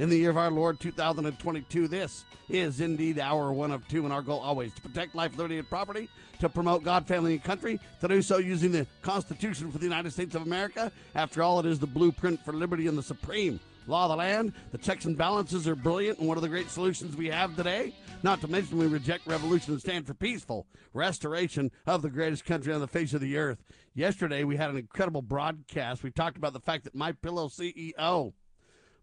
in the year of our Lord 2022. This is indeed our one of two, and our goal always to protect life, liberty, and property, to promote God, family, and country, to do so using the Constitution for the United States of America. After all, it is the blueprint for liberty and the supreme law of the land. The checks and balances are brilliant and one of the great solutions we have today. Not to mention, we reject revolution and stand for peaceful restoration of the greatest country on the face of the earth. Yesterday, we had an incredible broadcast. We talked about the fact that My Pillow CEO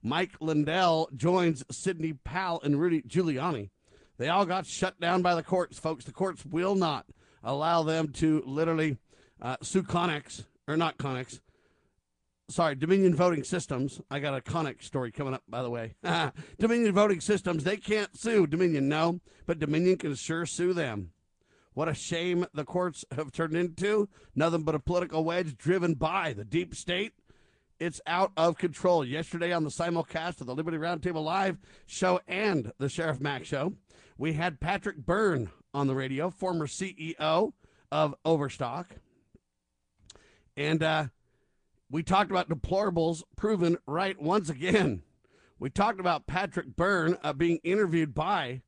Mike Lindell joins Sidney Powell and Rudy Giuliani. They all got shut down by the courts, folks. The courts will not allow them to literally uh, sue Connex, or not Connex, sorry, Dominion Voting Systems. I got a Connex story coming up, by the way. Dominion Voting Systems, they can't sue Dominion, no, but Dominion can sure sue them. What a shame the courts have turned into. Nothing but a political wedge driven by the deep state it's out of control. Yesterday on the simulcast of the Liberty Roundtable Live show and the Sheriff Mack show, we had Patrick Byrne on the radio, former CEO of Overstock. And uh, we talked about deplorables proven right once again. We talked about Patrick Byrne uh, being interviewed by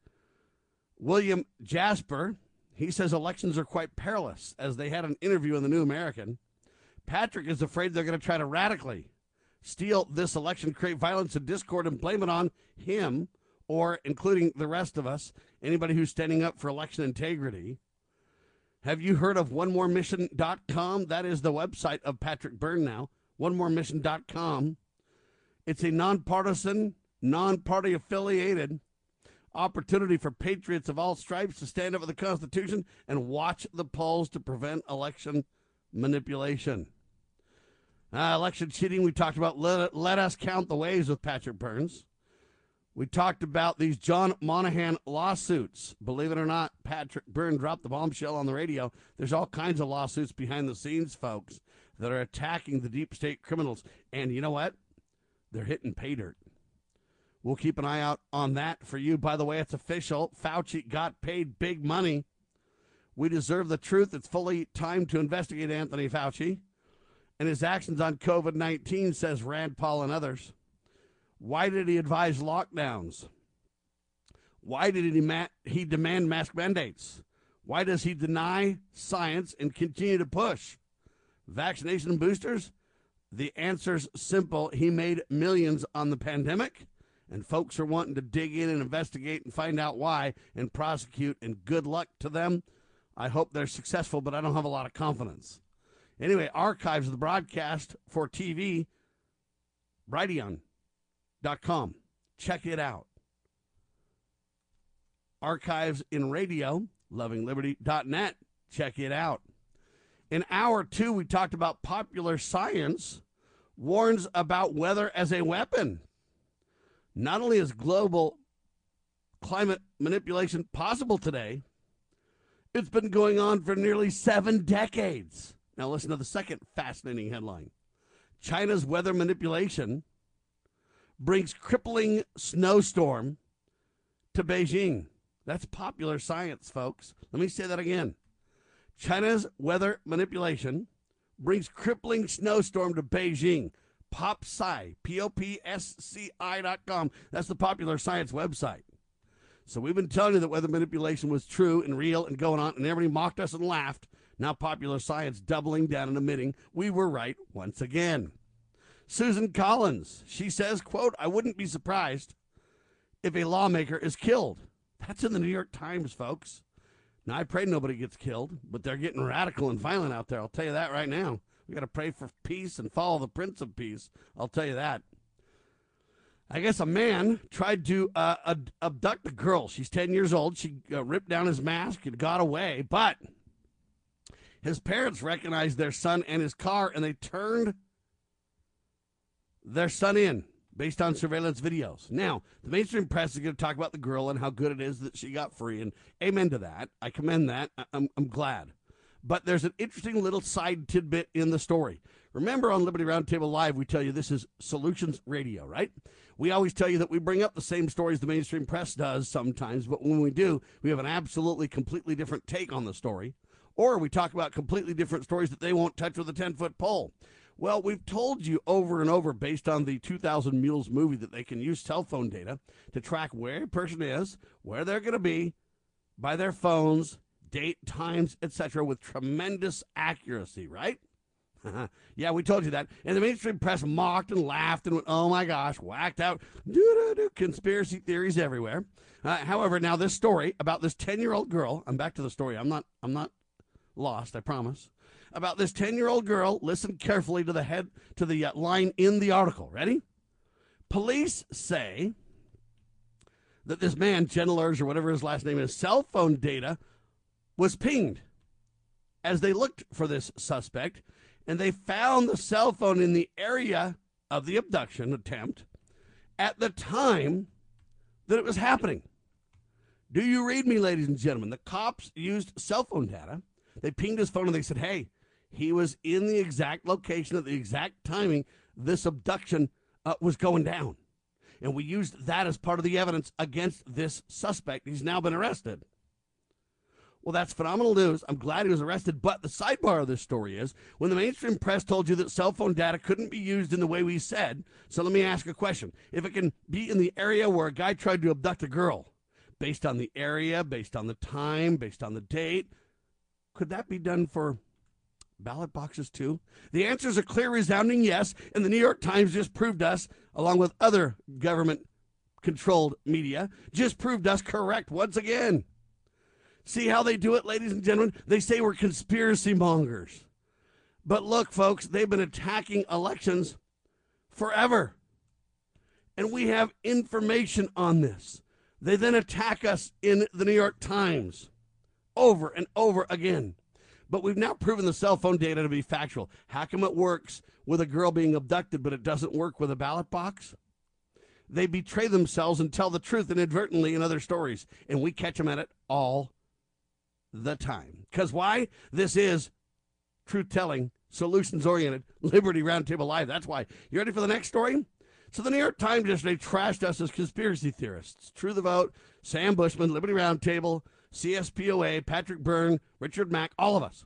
William Jasper. He says elections are quite perilous, as they had an interview in the New American. Patrick is afraid they're going to try to radically steal this election, create violence and discord, and blame it on him or including the rest of us, anybody who's standing up for election integrity. Have you heard of onemoremission.com? That is the website of Patrick Byrne now. Onemoremission.com. It's a nonpartisan, non party affiliated opportunity for patriots of all stripes to stand up for the Constitution and watch the polls to prevent election manipulation. Uh, election cheating, we talked about let, let us count the ways with Patrick Burns. We talked about these John Monahan lawsuits. Believe it or not, Patrick Byrne dropped the bombshell on the radio. There's all kinds of lawsuits behind the scenes, folks, that are attacking the deep state criminals. And you know what? They're hitting pay dirt. We'll keep an eye out on that for you. By the way, it's official. Fauci got paid big money. We deserve the truth. It's fully time to investigate Anthony Fauci and his actions on COVID 19, says Rand Paul and others. Why did he advise lockdowns? Why did he, ma- he demand mask mandates? Why does he deny science and continue to push? Vaccination boosters? The answer's simple. He made millions on the pandemic, and folks are wanting to dig in and investigate and find out why and prosecute, and good luck to them. I hope they're successful, but I don't have a lot of confidence. Anyway, archives of the broadcast for TV, Brighteon.com. Check it out. Archives in radio, lovingliberty.net. Check it out. In hour two, we talked about popular science warns about weather as a weapon. Not only is global climate manipulation possible today, it's been going on for nearly seven decades. Now, listen to the second fascinating headline China's weather manipulation brings crippling snowstorm to Beijing. That's popular science, folks. Let me say that again. China's weather manipulation brings crippling snowstorm to Beijing. PopSci, P O P S C I dot com. That's the popular science website. So we've been telling you that weather manipulation was true and real and going on, and everybody mocked us and laughed. Now popular science doubling down and admitting we were right once again. Susan Collins, she says, quote, I wouldn't be surprised if a lawmaker is killed. That's in the New York Times, folks. Now, I pray nobody gets killed, but they're getting radical and violent out there. I'll tell you that right now. We got to pray for peace and follow the Prince of Peace. I'll tell you that. I guess a man tried to uh, abduct a girl. She's 10 years old. She uh, ripped down his mask and got away, but his parents recognized their son and his car and they turned their son in based on surveillance videos. Now, the mainstream press is going to talk about the girl and how good it is that she got free, and amen to that. I commend that. I'm, I'm glad. But there's an interesting little side tidbit in the story. Remember on Liberty Roundtable Live, we tell you this is Solutions Radio, right? We always tell you that we bring up the same stories the mainstream press does sometimes, but when we do, we have an absolutely completely different take on the story. Or we talk about completely different stories that they won't touch with a 10 foot pole. Well, we've told you over and over, based on the 2000 Mules movie, that they can use cell phone data to track where a person is, where they're going to be, by their phones, date, times, etc., with tremendous accuracy, right? yeah, we told you that. And the mainstream press mocked and laughed and went, oh my gosh, whacked out, doo-doo-doo, conspiracy theories everywhere. Uh, however, now this story about this 10 year old girl, I'm back to the story. I'm not, I'm not lost, I promise. About this 10 year old girl, listen carefully to the head, to the uh, line in the article. Ready? Police say that this man, Genelers, or whatever his last name is, cell phone data was pinged as they looked for this suspect and they found the cell phone in the area of the abduction attempt at the time that it was happening. Do you read me, ladies and gentlemen? The cops used cell phone data. They pinged his phone and they said, hey, he was in the exact location at the exact timing this abduction uh, was going down. And we used that as part of the evidence against this suspect. He's now been arrested. Well, that's phenomenal news. I'm glad he was arrested. But the sidebar of this story is when the mainstream press told you that cell phone data couldn't be used in the way we said. So let me ask a question. If it can be in the area where a guy tried to abduct a girl, based on the area, based on the time, based on the date, could that be done for ballot boxes too? The answer is a clear, resounding yes. And the New York Times just proved us, along with other government controlled media, just proved us correct once again. See how they do it, ladies and gentlemen? They say we're conspiracy mongers. But look, folks, they've been attacking elections forever. And we have information on this. They then attack us in the New York Times over and over again. But we've now proven the cell phone data to be factual. How come it works with a girl being abducted, but it doesn't work with a ballot box? They betray themselves and tell the truth inadvertently in other stories, and we catch them at it all the time. Because why? This is truth telling, solutions oriented, Liberty Roundtable Live. That's why. You ready for the next story? So the New York Times yesterday trashed us as conspiracy theorists. True the Vote, Sam Bushman, Liberty Roundtable, CSPOA, Patrick Byrne, Richard Mack, all of us,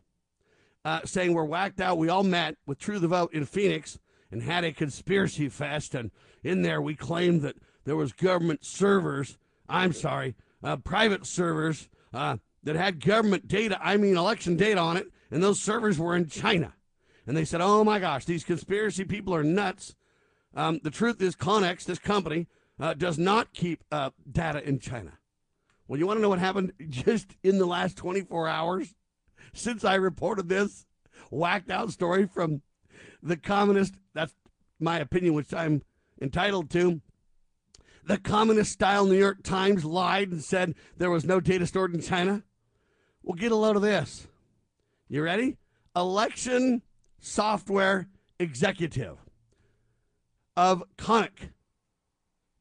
uh, saying we're whacked out. We all met with True the Vote in Phoenix and had a conspiracy fest. And in there, we claimed that there was government servers. I'm sorry, uh, private servers uh, that had government data, I mean election data on it, and those servers were in China. And they said, oh my gosh, these conspiracy people are nuts. Um, the truth is, Connex, this company, uh, does not keep uh, data in China. Well, you want to know what happened just in the last 24 hours since I reported this whacked out story from the communist, that's my opinion, which I'm entitled to. The communist style New York Times lied and said there was no data stored in China. Well, get a load of this. You ready? Election software executive of Konnech.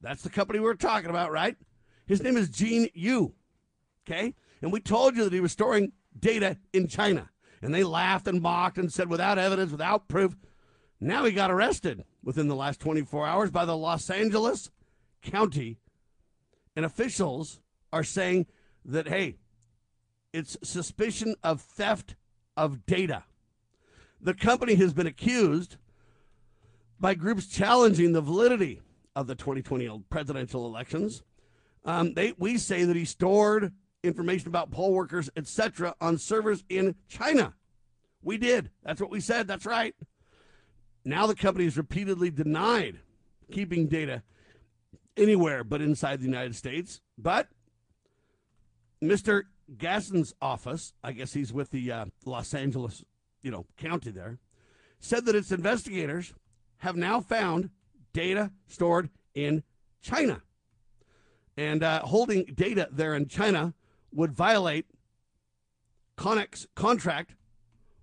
That's the company we're talking about, right? His name is Gene Yu. Okay? And we told you that he was storing data in China. And they laughed and mocked and said, without evidence, without proof. Now he got arrested within the last 24 hours by the Los Angeles County. And officials are saying that, hey, it's suspicion of theft of data. The company has been accused by groups challenging the validity of the 2020 presidential elections. Um, they, we say that he stored information about poll workers, etc., on servers in China. We did. That's what we said. That's right. Now the company has repeatedly denied keeping data anywhere but inside the United States. But Mr. Gascón's office, I guess he's with the uh, Los Angeles, you know, county there, said that its investigators have now found data stored in China. And uh, holding data there in China would violate Connex contract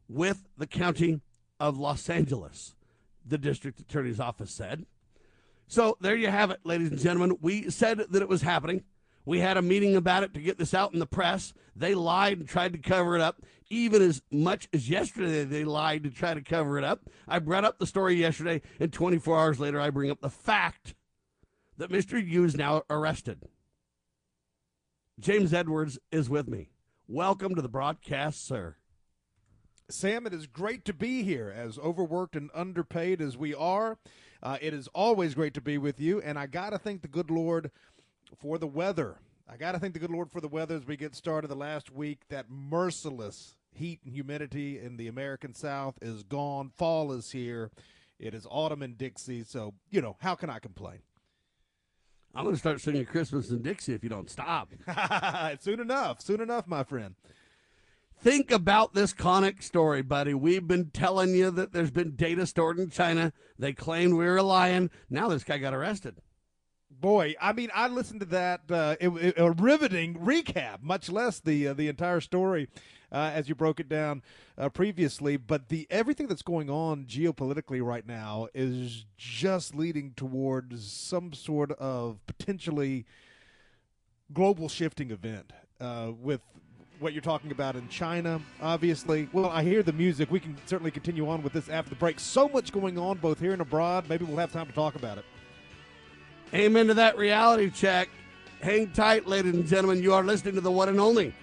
with the county of Los Angeles, the district attorney's office said. So there you have it, ladies and gentlemen. We said that it was happening. We had a meeting about it to get this out in the press. They lied and tried to cover it up, even as much as yesterday they lied to try to cover it up. I brought up the story yesterday, and 24 hours later, I bring up the fact that Mr. Yu is now arrested. James Edwards is with me. Welcome to the broadcast, sir. Sam, it is great to be here. As overworked and underpaid as we are, uh, it is always great to be with you. And I got to thank the good Lord for the weather. I got to thank the good Lord for the weather as we get started the last week. That merciless heat and humidity in the American South is gone. Fall is here. It is autumn in Dixie. So, you know, how can I complain? I'm going to start singing Christmas in Dixie if you don't stop. soon enough. Soon enough, my friend. Think about this Konnech story, buddy. We've been telling you that there's been data stored in China. They claimed we were lying. Now this guy got arrested. Boy, I mean, I listened to that uh, it, it, a riveting recap, much less the uh, the entire story uh, as you broke it down uh, previously. But the everything that's going on geopolitically right now is just leading towards some sort of potentially global shifting event uh, with what you're talking about in China, obviously. Well, I hear the music. We can certainly continue on with this after the break. So much going on both here and abroad. Maybe we'll have time to talk about it. Amen to that reality check. Hang tight, ladies and gentlemen. You are listening to the one and only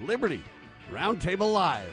Liberty Roundtable Live.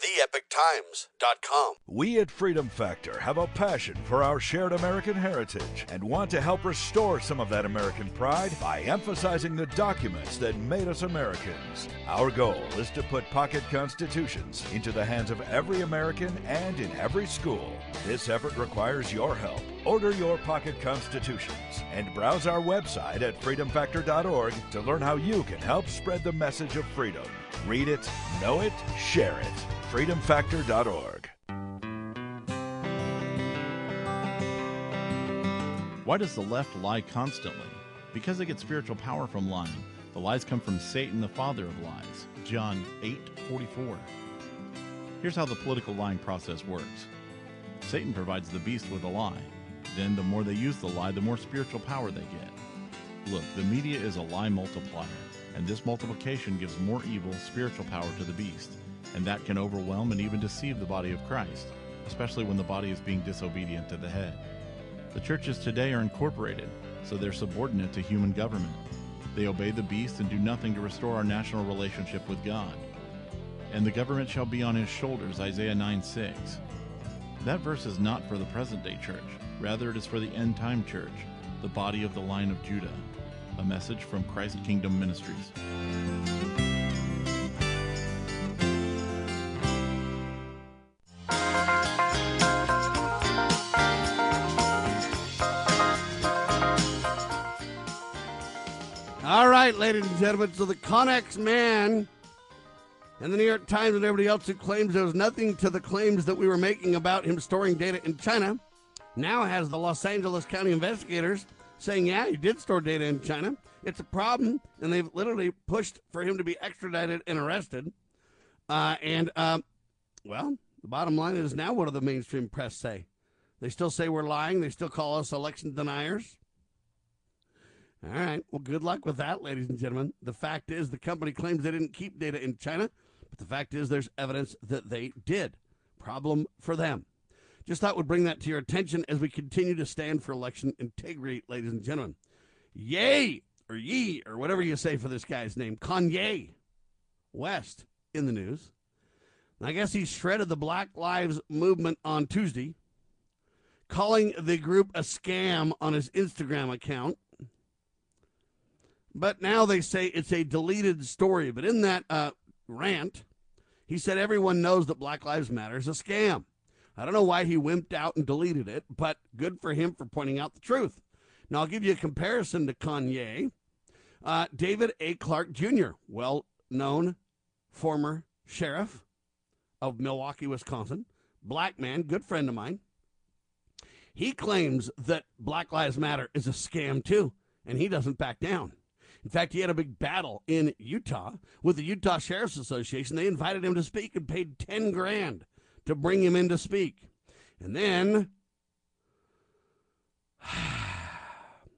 TheEpochTimes.com. We at Freedom Factor have a passion for our shared American heritage and want to help restore some of that American pride by emphasizing the documents that made us Americans. Our goal is to put pocket constitutions into the hands of every American and in every school. This effort requires your help. Order your pocket constitutions and browse our website at freedomfactor.org to learn how you can help spread the message of freedom. Read it, know it, share it. freedomfactor.org. Why does the left lie constantly? Because they get spiritual power from lying. The lies come from Satan, the father of lies. John 8:44. Here's how the political lying process works. Satan provides the beast with a lie. Then the more they use the lie, the more spiritual power they get. Look, the media is a lie multiplier, and this multiplication gives more evil spiritual power to the beast, and that can overwhelm and even deceive the body of Christ, especially when the body is being disobedient to the head. The churches today are incorporated, so they're subordinate to human government. They obey the beast and do nothing to restore our national relationship with God. And the government shall be on his shoulders, Isaiah 9 6. That verse is not for the present day church, rather, it is for the end time church, the body of the line of Judah. A message from Christ Kingdom Ministries. All right, ladies and gentlemen. So the Connex man and the New York Times and everybody else who claims there was nothing to the claims that we were making about him storing data in China now has the Los Angeles County investigators saying, yeah, he did store data in China. It's a problem, and they've literally pushed for him to be extradited and arrested. Uh, and, um, well, the bottom line is now what do the mainstream press say? They still say we're lying. They still call us election deniers. All right. Well, good luck with that, ladies and gentlemen. The fact is, the company claims they didn't keep data in China, but the fact is, there's evidence that they did. Problem for them. Just thought would bring that to your attention as we continue to stand for election integrity, ladies and gentlemen. Yay, or ye, or whatever you say for this guy's name, Kanye West in the news. I guess he shredded the Black Lives Movement on Tuesday, calling the group a scam on his Instagram account. But now they say it's a deleted story. But in that uh, rant, he said everyone knows that Black Lives Matter is a scam. I don't know why he wimped out and deleted it, but good for him for pointing out the truth. Now, I'll give you a comparison to Kanye. Uh, David A. Clarke Jr., well known former sheriff of Milwaukee, Wisconsin, black man, good friend of mine. He claims that Black Lives Matter is a scam too, and he doesn't back down. In fact, he had a big battle in Utah with the Utah Sheriff's Association. They invited him to speak and paid 10 grand to bring him in to speak. And then,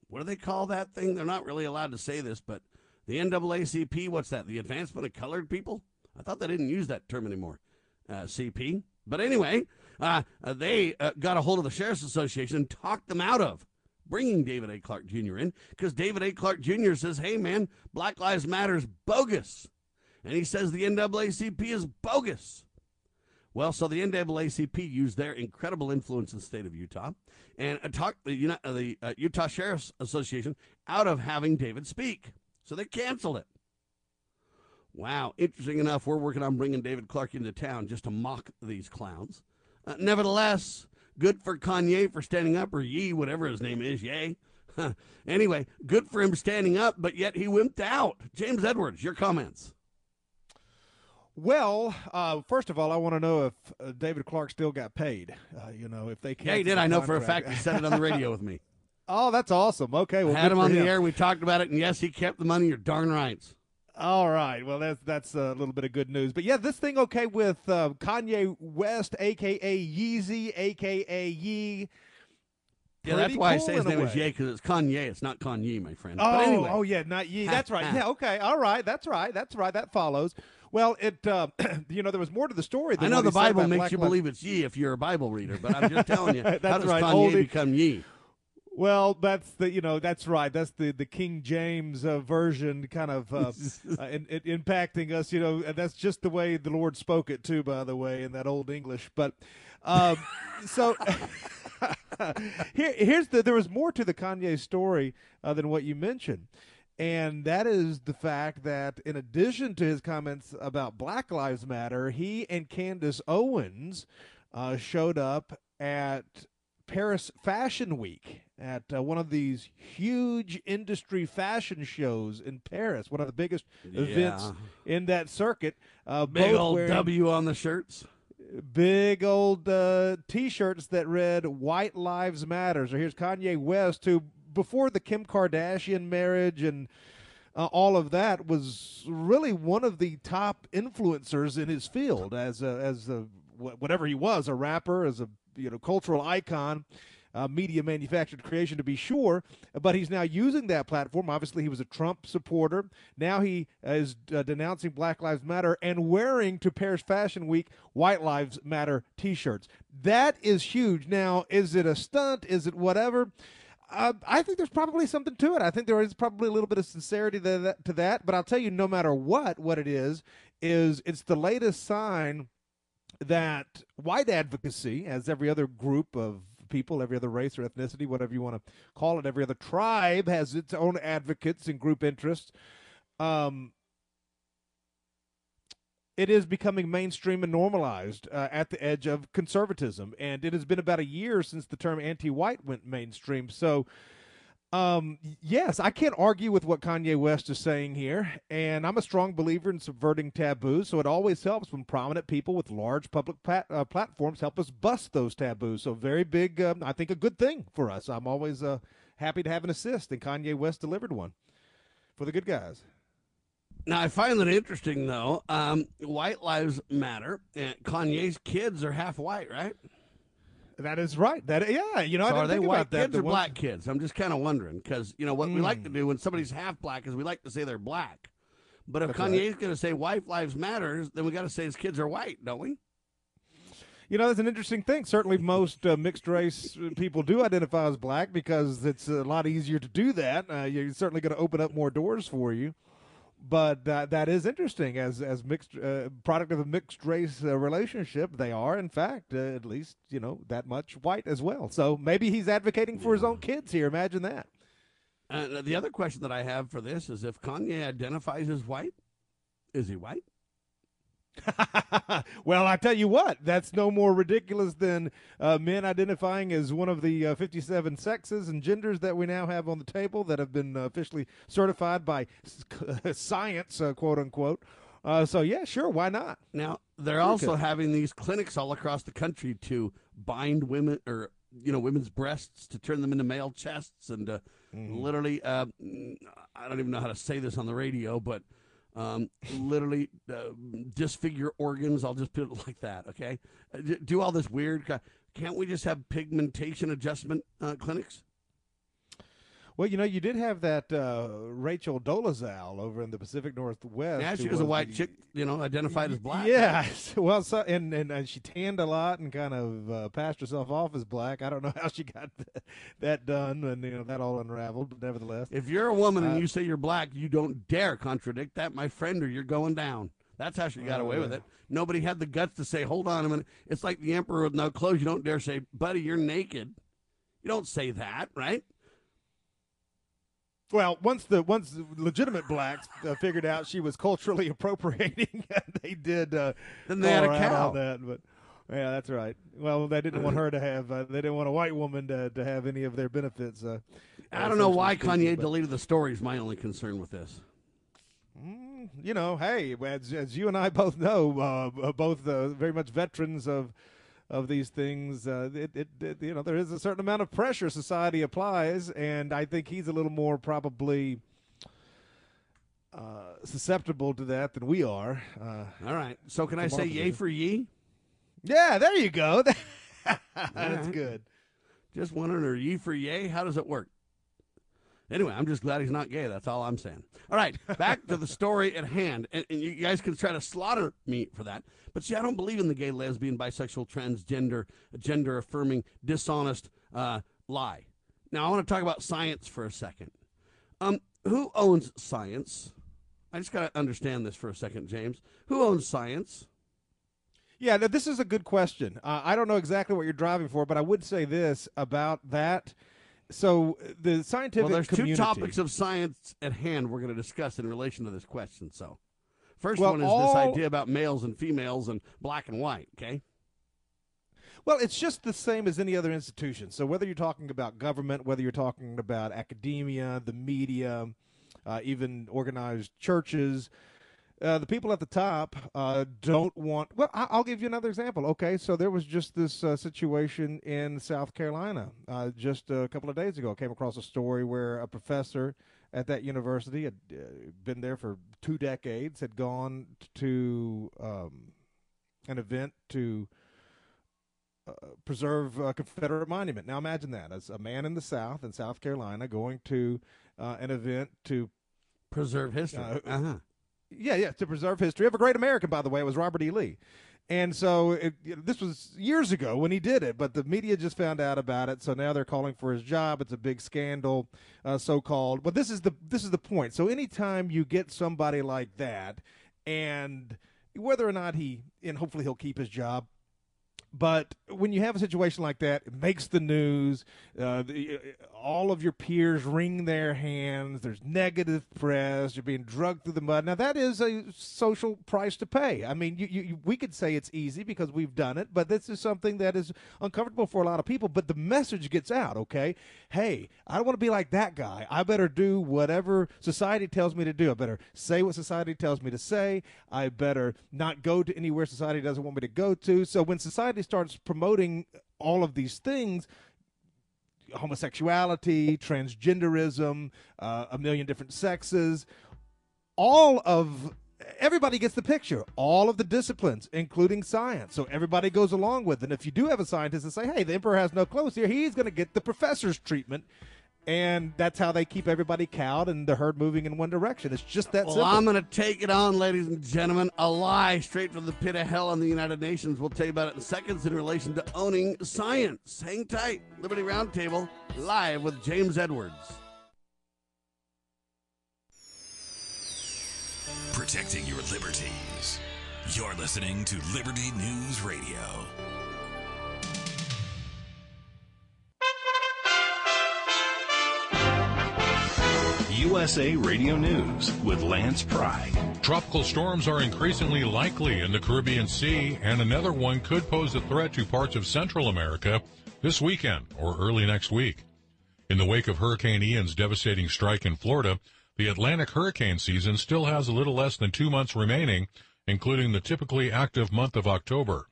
what do they call that thing? They're not really allowed to say this, but the NAACP, what's that? The Advancement of Colored People? I thought they didn't use that term anymore, uh, CP. But anyway, uh, they uh, got a hold of the Sheriff's Association and talked them out of bringing David A. Clarke Jr. in because David A. Clarke Jr. says, hey, man, Black Lives Matter is bogus. And he says the NAACP is bogus. Well, so the NAACP used their incredible influence in the state of Utah and talked the, uh, the uh, Utah Sheriff's Association out of having David speak. So they canceled it. Wow, interesting enough, we're working on bringing David Clarke into town just to mock these clowns. Uh, nevertheless, good for Kanye for standing up, or Ye, whatever his name is, Yay. anyway, good for him standing up, but yet he wimped out. James Edwards, your comments. Well, uh, first of all, I want to know if uh, David Clarke still got paid. Uh, you know, if they can't. yeah, he did. I know for a fact he said it on the radio with me. Oh, that's awesome. Okay, well, had him on him. the air. We talked about it, and yes, he kept the money. You're darn right. All right. Well, that's that's a little bit of good news. But yeah, this thing okay with uh, Kanye West, aka Yeezy, aka Yee. Yeah, that's why cool I say his name is Ye because it's Kanye. It's not Kanye, my friend. Oh, anyway. oh yeah, not Ye. That's right. yeah, okay. All right. That's right. That's right. That follows. Well, it uh, you know there was more to the story. I know the Bible makes you believe it's Ye if you're a Bible reader, but I'm just telling you, how does right. Kanye Oldie. become Ye? Well, that's the you know that's right. That's the the King James uh, version kind of uh, uh, in, in, impacting us. You know, that's just the way the Lord spoke it too. By the way, in that old English. But um, so here, here's the there was more to the Kanye story uh, than what you mentioned. And that is the fact that, in addition to his comments about Black Lives Matter, he and Candace Owens uh, showed up at Paris Fashion Week at uh, one of these huge industry fashion shows in Paris, one of the biggest yeah. events in that circuit. Uh, Big old W on the shirts. Big old uh, T-shirts that read "White Lives Matter." So here's Kanye West, who before the Kim Kardashian marriage and uh, all of that was really one of the top influencers in his field as a, as a, whatever he was, a rapper, as a you know cultural icon. Uh, media manufactured creation to be sure, but he's now using that platform. Obviously, he was a Trump supporter. Now he is uh, denouncing Black Lives Matter and wearing to Paris Fashion Week White Lives Matter t shirts. That is huge. Now, is it a stunt? Is it whatever? Uh, I think there's probably something to it. I think there is probably a little bit of sincerity to that, to that. But I'll tell you, no matter what, what it is, is it's the latest sign that white advocacy, as every other group of people, every other race or ethnicity, whatever you want to call it, every other tribe has its own advocates and group interests. Um, it is becoming mainstream and normalized uh, at the edge of conservatism. And it has been about a year since the term anti white went mainstream. So um, yes, I can't argue with what Kanye West is saying here, and I'm a strong believer in subverting taboos. So it always helps when prominent people with large public pat, uh, platforms help us bust those taboos. So very big, um, I think, a good thing for us. I'm always uh, happy to have an assist, and Kanye West delivered one for the good guys. Now I find it interesting, though. Um, white lives matter, and Kanye's kids are half white, right? That is right. That yeah, you know, so I are they white kids or black kids? I'm just kind of wondering because you know what mm. we like to hmm. do when somebody's half black is we like to say they're black. But if That's Kanye's right. going to say white lives matters, then we got to say his kids are white, don't we? You know, that's an interesting thing. Certainly, most uh, mixed race people do identify as black because it's a lot easier to do that. Uh, you're certainly going to open up more doors for you but that that is interesting. As as mixed uh, product of a mixed race uh, relationship they are in fact uh, at least you know that much white as well. So maybe he's advocating for his own kids here. Imagine that. And the other question that I have for this is if Kanye identifies as white, is he white? well, I tell you what, that's no more ridiculous than uh, men identifying as one of the uh, 57 sexes and genders that we now have on the table that have been uh, officially certified by science, uh, quote unquote. Uh, so, yeah, sure, why not? Now, they're also having these clinics all across the country to bind women or, you know, women's breasts to turn them into male chests and mm-hmm. literally, uh, I don't even know how to say this on the radio, but um, literally uh, disfigure organs. I'll just put it like that. Okay, uh, do all this weird. Can't we just have pigmentation adjustment uh, clinics? Well, you know, you did have that uh, Rachel Dolezal over in the Pacific Northwest. Yeah, she was, a white the, chick, you know, identified as black. Yeah, well, so, and and uh, she tanned a lot and kind of uh, passed herself off as black. I don't know how she got that, that done, and you know that all unraveled. But nevertheless, if you're a woman and uh, you say you're black, you don't dare contradict that, my friend, or you're going down. That's how she got away with it. Nobody had the guts to say, "Hold on a minute." It's like the emperor with no clothes. You don't dare say, "Buddy, you're naked." You don't say that, right? Well, once the once legitimate blacks uh, figured out she was culturally appropriating, they did. Uh, then they had a cow. That, but yeah, that's right. Well, they didn't want her to have. Uh, they didn't want a white woman to, to have any of their benefits. Uh, I don't know why speaking, Kanye but, deleted the story. Is my only concern with this. Mm, you know, hey, as, as you and I both know, uh, both uh, very much veterans of of these things, uh, it, it, it, you know, there is a certain amount of pressure society applies, and I think he's a little more probably uh, susceptible to that than we are. Uh, All right. So can I say yay for ye? Yeah, there you go. That's right. good. Just wondering, are ye for yay? How does it work? Anyway, I'm just glad he's not gay. That's all I'm saying. All right, back to the story at hand. And, and, you guys can try to slaughter me for that. But see, I don't believe in the gay, lesbian, bisexual, transgender, gender affirming, dishonest uh, lie. Now, I want to talk about science for a second. Um, who owns science? I just got to understand this for a second, James. Who owns science? Yeah, this is a good question. Uh, I don't know exactly what you're driving for, but I would say this about that so the scientific well, there's community, two topics of science at hand we're going to discuss in relation to this question. So, first well, one is all, this idea about males and females and black and white. Okay. Well, it's just the same as any other institution. So whether you're talking about government, whether you're talking about academia, the media, uh, even organized churches, uh, the people at the top uh, don't want. Well, I- will give you another example. Okay, so there was just this uh, situation in South Carolina uh, just a couple of days ago. I came across a story where a professor at that university had uh, been there for two decades, had gone to um, an event to preserve a Confederate monument. Now imagine that as a man in the South in South Carolina going to an event to preserve history. Uh-huh yeah, yeah, to preserve history of a great American, by the way, it was Robert E. Lee. And so it, this was years ago when he did it, but the media just found out about it. So now they're calling for his job. It's a big scandal, uh, so called. But this is the this is the point. So anytime you get somebody like that, and whether or not he and hopefully he'll keep his job, but when you have a situation like that, it makes the news. Uh, the, uh, all of your peers wring their hands. There's negative press. You're being drugged through the mud. Now that is a social price to pay. I mean, you, you, we could say it's easy because we've done it, but this is something that is uncomfortable for a lot of people. But the message gets out. Okay, hey, I don't want to be like that guy. I better do whatever society tells me to do. I better say what society tells me to say. I better not go to anywhere society doesn't want me to go to. So when society starts promoting all of these things, homosexuality, transgenderism, uh, a million different sexes, all of everybody gets the picture. All of the disciplines, including science. So everybody goes along with it. And if you do have a scientist and say, hey, the emperor has no clothes here, he's going to get the professor's treatment and that's how they keep everybody cowed and the herd moving in one direction. It's just that well, simple. I'm going to take it on, ladies and gentlemen. A lie straight from the pit of hell on the United Nations. We'll tell you about it in seconds in relation to owning science. Hang tight. Liberty Roundtable live with James Edwards. Protecting your liberties. You're listening to Liberty News Radio. USA Radio News with Lance Pride. Tropical storms are increasingly likely in the Caribbean Sea, and another one could pose a threat to parts of Central America this weekend or early next week. In the wake of Hurricane Ian's devastating strike in Florida, the Atlantic hurricane season still has a little less than two months remaining, including the typically active month of October.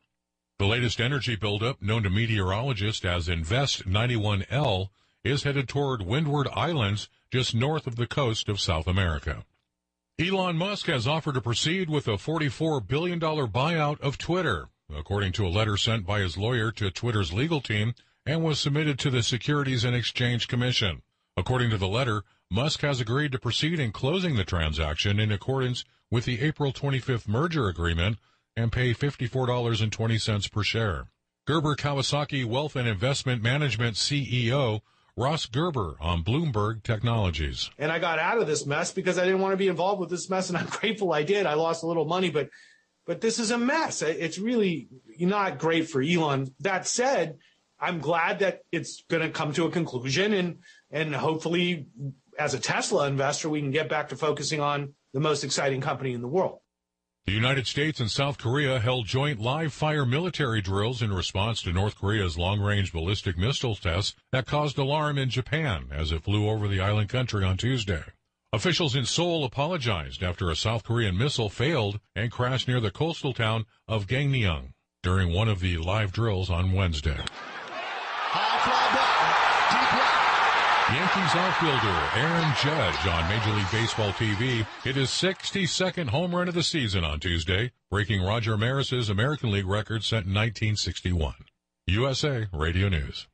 The latest energy buildup, known to meteorologists as Invest 91L, is headed toward Windward Islands just north of the coast of South America. Elon Musk has offered to proceed with a $44 billion buyout of Twitter, according to a letter sent by his lawyer to Twitter's legal team and was submitted to the Securities and Exchange Commission. According to the letter, Musk has agreed to proceed in closing the transaction in accordance with the April 25th merger agreement and pay $54.20 per share. Gerber Kawasaki Wealth and Investment Management CEO Ross Gerber on Bloomberg Technologies. And I got out of this mess because I didn't want to be involved with this mess, and I'm grateful I did. I lost a little money, but but this is a mess. It's really not great for Elon. That said, I'm glad that it's going to come to a conclusion, and and hopefully, as a Tesla investor, we can get back to focusing on the most exciting company in the world. The United States and South Korea held joint live fire military drills in response to North Korea's long range ballistic missile tests that caused alarm in Japan as it flew over the island country on Tuesday. Officials in Seoul apologized after a South Korean missile failed and crashed near the coastal town of Gangneung during one of the live drills on Wednesday. Yankees outfielder Aaron Judge on Major League Baseball TV hit his 62nd home run of the season on Tuesday, breaking Roger Maris's American League record set in 1961. USA Radio News.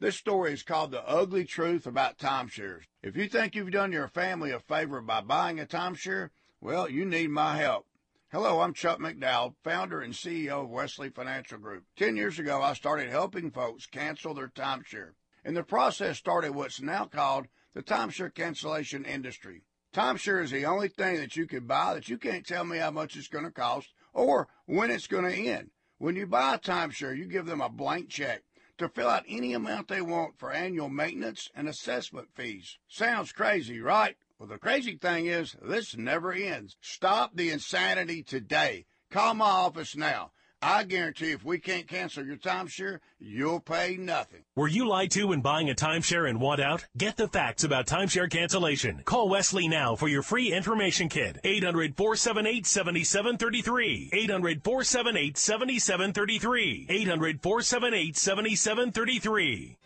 This story is called The Ugly Truth About Timeshares. If you think you've done your family a favor by buying a timeshare, well, you need my help. Hello, I'm Chuck McDowell, founder and CEO of Wesley Financial Group. Ten years ago, I started helping folks cancel their timeshare and the process started what's now called the timeshare cancellation industry. Timeshare is the only thing that you can buy that you can't tell me how much it's going to cost or when it's going to end. When you buy a timeshare, you give them a blank check to fill out any amount they want for annual maintenance and assessment fees. Sounds crazy, right? Well, the crazy thing is, this never ends. Stop the insanity today. Call my office now. I guarantee if we can't cancel your timeshare, you'll pay nothing. Were you lied to when buying a timeshare and want out? Get the facts about timeshare cancellation. Call Wesley now for your free information kit. 800 478 7733. 800 478 7733. 800 478 7733.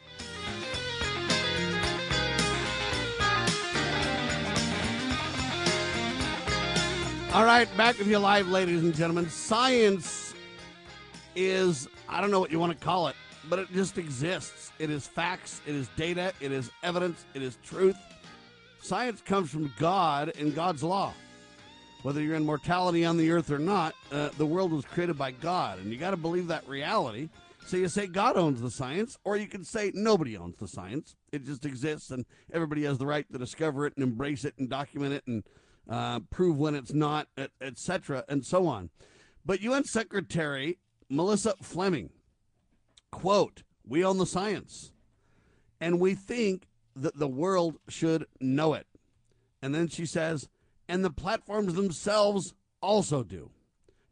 All right, back with you live, ladies and gentlemen. Science is I don't know what you want to call it, but it just exists. It is facts, it is data, it is evidence, it is truth. Science comes from God and God's law. Whether you're in mortality on the earth or not, uh, the world was created by God, and you got to believe that reality. So you say God owns the science, or you can say nobody owns the science. It just exists, and everybody has the right to discover it and embrace it and document it and uh, prove when it's not, etc., et and so on. But UN Secretary Melissa Fleming, quote, We own the science, and we think that the world should know it. And then she says, and the platforms themselves also do.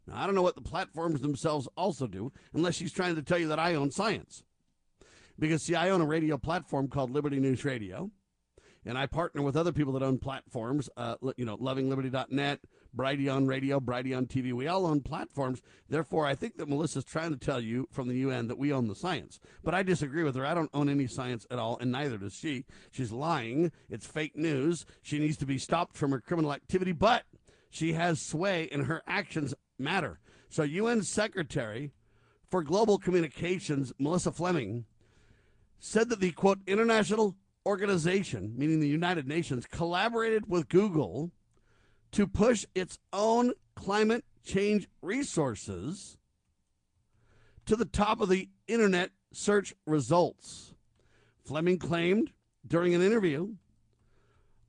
Now, I don't know what the platforms themselves also do, unless she's trying to tell you that I own science. Because, see, I own a radio platform called Liberty News Radio, and I partner with other people that own platforms, uh, you know, lovingliberty.net, Brighteon Radio, Brady Brighteon TV. We all own platforms. Therefore, I think that Melissa's trying to tell you from the UN that we own the science. But I disagree with her. I don't own any science at all, and neither does she. She's lying. It's fake news. She needs to be stopped from her criminal activity, but she has sway and her actions matter. So, UN Secretary for Global Communications, Melissa Fleming, said that the quote, international organization, meaning the United Nations, collaborated with Google to push its own climate change resources to the top of the internet search results. Fleming claimed during an interview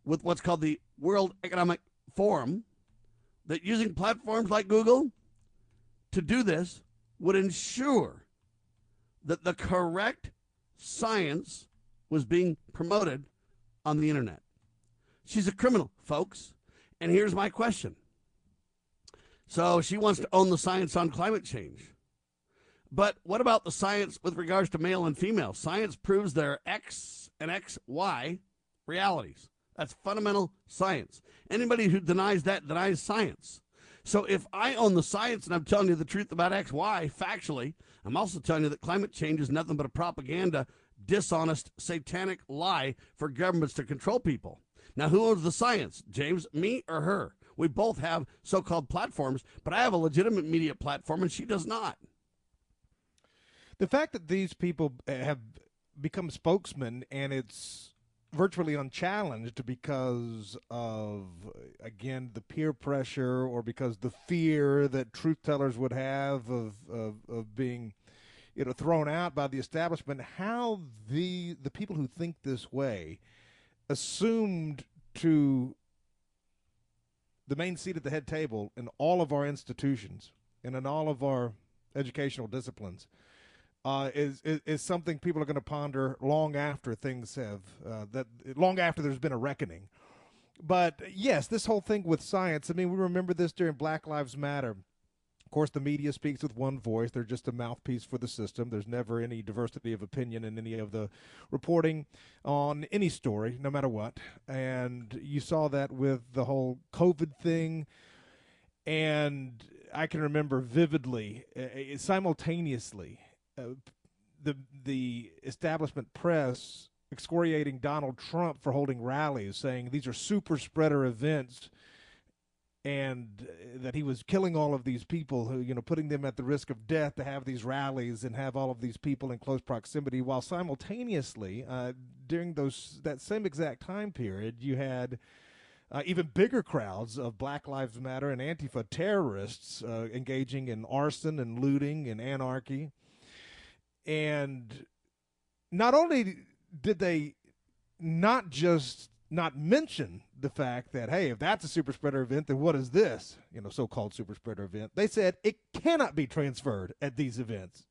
with what's called the World Economic Forum that using platforms like Google to do this would ensure that the correct science was being promoted on the internet. She's a criminal, folks. And here's my question. So she wants to own the science on climate change. But what about the science with regards to male and female? Science proves there are X and XY realities. That's fundamental science. Anybody who denies that denies science. So if I own the science and I'm telling you the truth about XY factually, I'm also telling you that climate change is nothing but a propaganda, dishonest, satanic lie for governments to control people. Now, who owns the science? James, me, or her? We both have so called platforms, but I have a legitimate media platform and she does not. The fact that these people eh, have become spokesmen and it's virtually unchallenged because of again the peer pressure or because the fear that truth tellers would have of, of, of being you know thrown out by the establishment how the the people who think this way assumed to the main seat at the head table in all of our institutions and in all of our educational disciplines uh, is, is, is something people are going to ponder long after things have uh, that long after there's been a reckoning. But yes, this whole thing with science. I mean, we remember this during Black Lives Matter. Of course, the media speaks with one voice. They're just a mouthpiece for the system. There's never any diversity of opinion in any of the reporting on any story, no matter what. And you saw that with the whole COVID thing. And I can remember vividly, uh, simultaneously, uh, the the establishment press excoriating Donald Trump for holding rallies, saying these are super spreader events, and that he was killing all of these people, who you know, putting them at the risk of death to have these rallies and have all of these people in close proximity, while simultaneously uh, during those that same exact time period, you had. Uh, even bigger crowds of Black Lives Matter and Antifa terrorists uh, engaging in arson and looting and anarchy and not only did they not just not mention the fact that hey if that's a super spreader event then what is this? You know so-called super spreader event. They said it cannot be transferred at these events.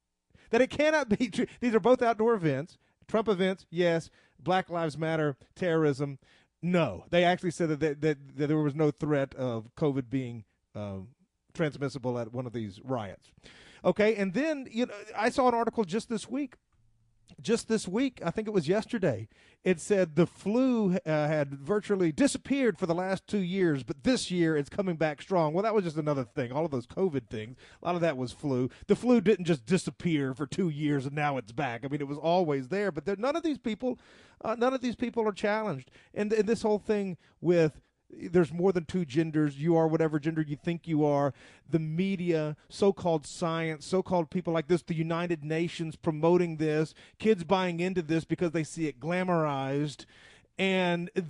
That it cannot be these are both outdoor events. Trump events yes. Black lives matter terrorism no. They actually said that, that, that, that there was no threat of covid being um, transmissible at one of these riots. Okay, and then you know I saw an article just this week. Just this week, I think it was yesterday, it said the flu uh, had virtually disappeared for the last two years, but this year it's coming back strong. Well, that was just another thing. All of those COVID things, a lot of that was flu. The flu didn't just disappear for two years and now it's back. I mean, it was always there, but none of these people, uh, none of these people are challenged. And, and this whole thing with there's more than two genders. You are whatever gender you think you are. The media, so called science, so called people like this, the United Nations promoting this, kids buying into this because they see it glamorized. And th-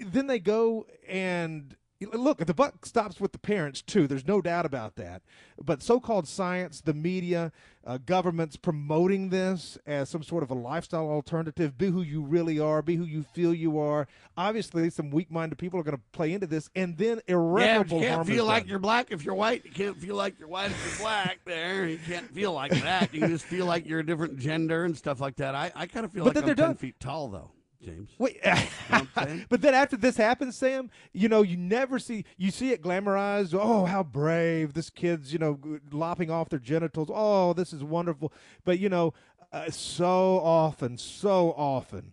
then they go and look, the buck stops with the parents too. There's no doubt about that. But so-called science, the media, uh, governments promoting this as some sort of a lifestyle alternative. Be who you really are. Be who you feel you are. Obviously, some weak-minded people are going to play into this, and then irreparable yeah, you can't feel like done. you're black if you're white. You can't feel like you're white if you're black. There, you can't feel like that. You just feel like you're a different gender and stuff like that. I, I kind of feel But like I'm ten done. feet tall though. James. Wait, You know what I'm saying? but then after this happens, Sam, you know, you never see you see it glamorized. Oh, how brave this kid's, you know, lopping off their genitals. Oh, this is wonderful. But you know, uh, so often, so often,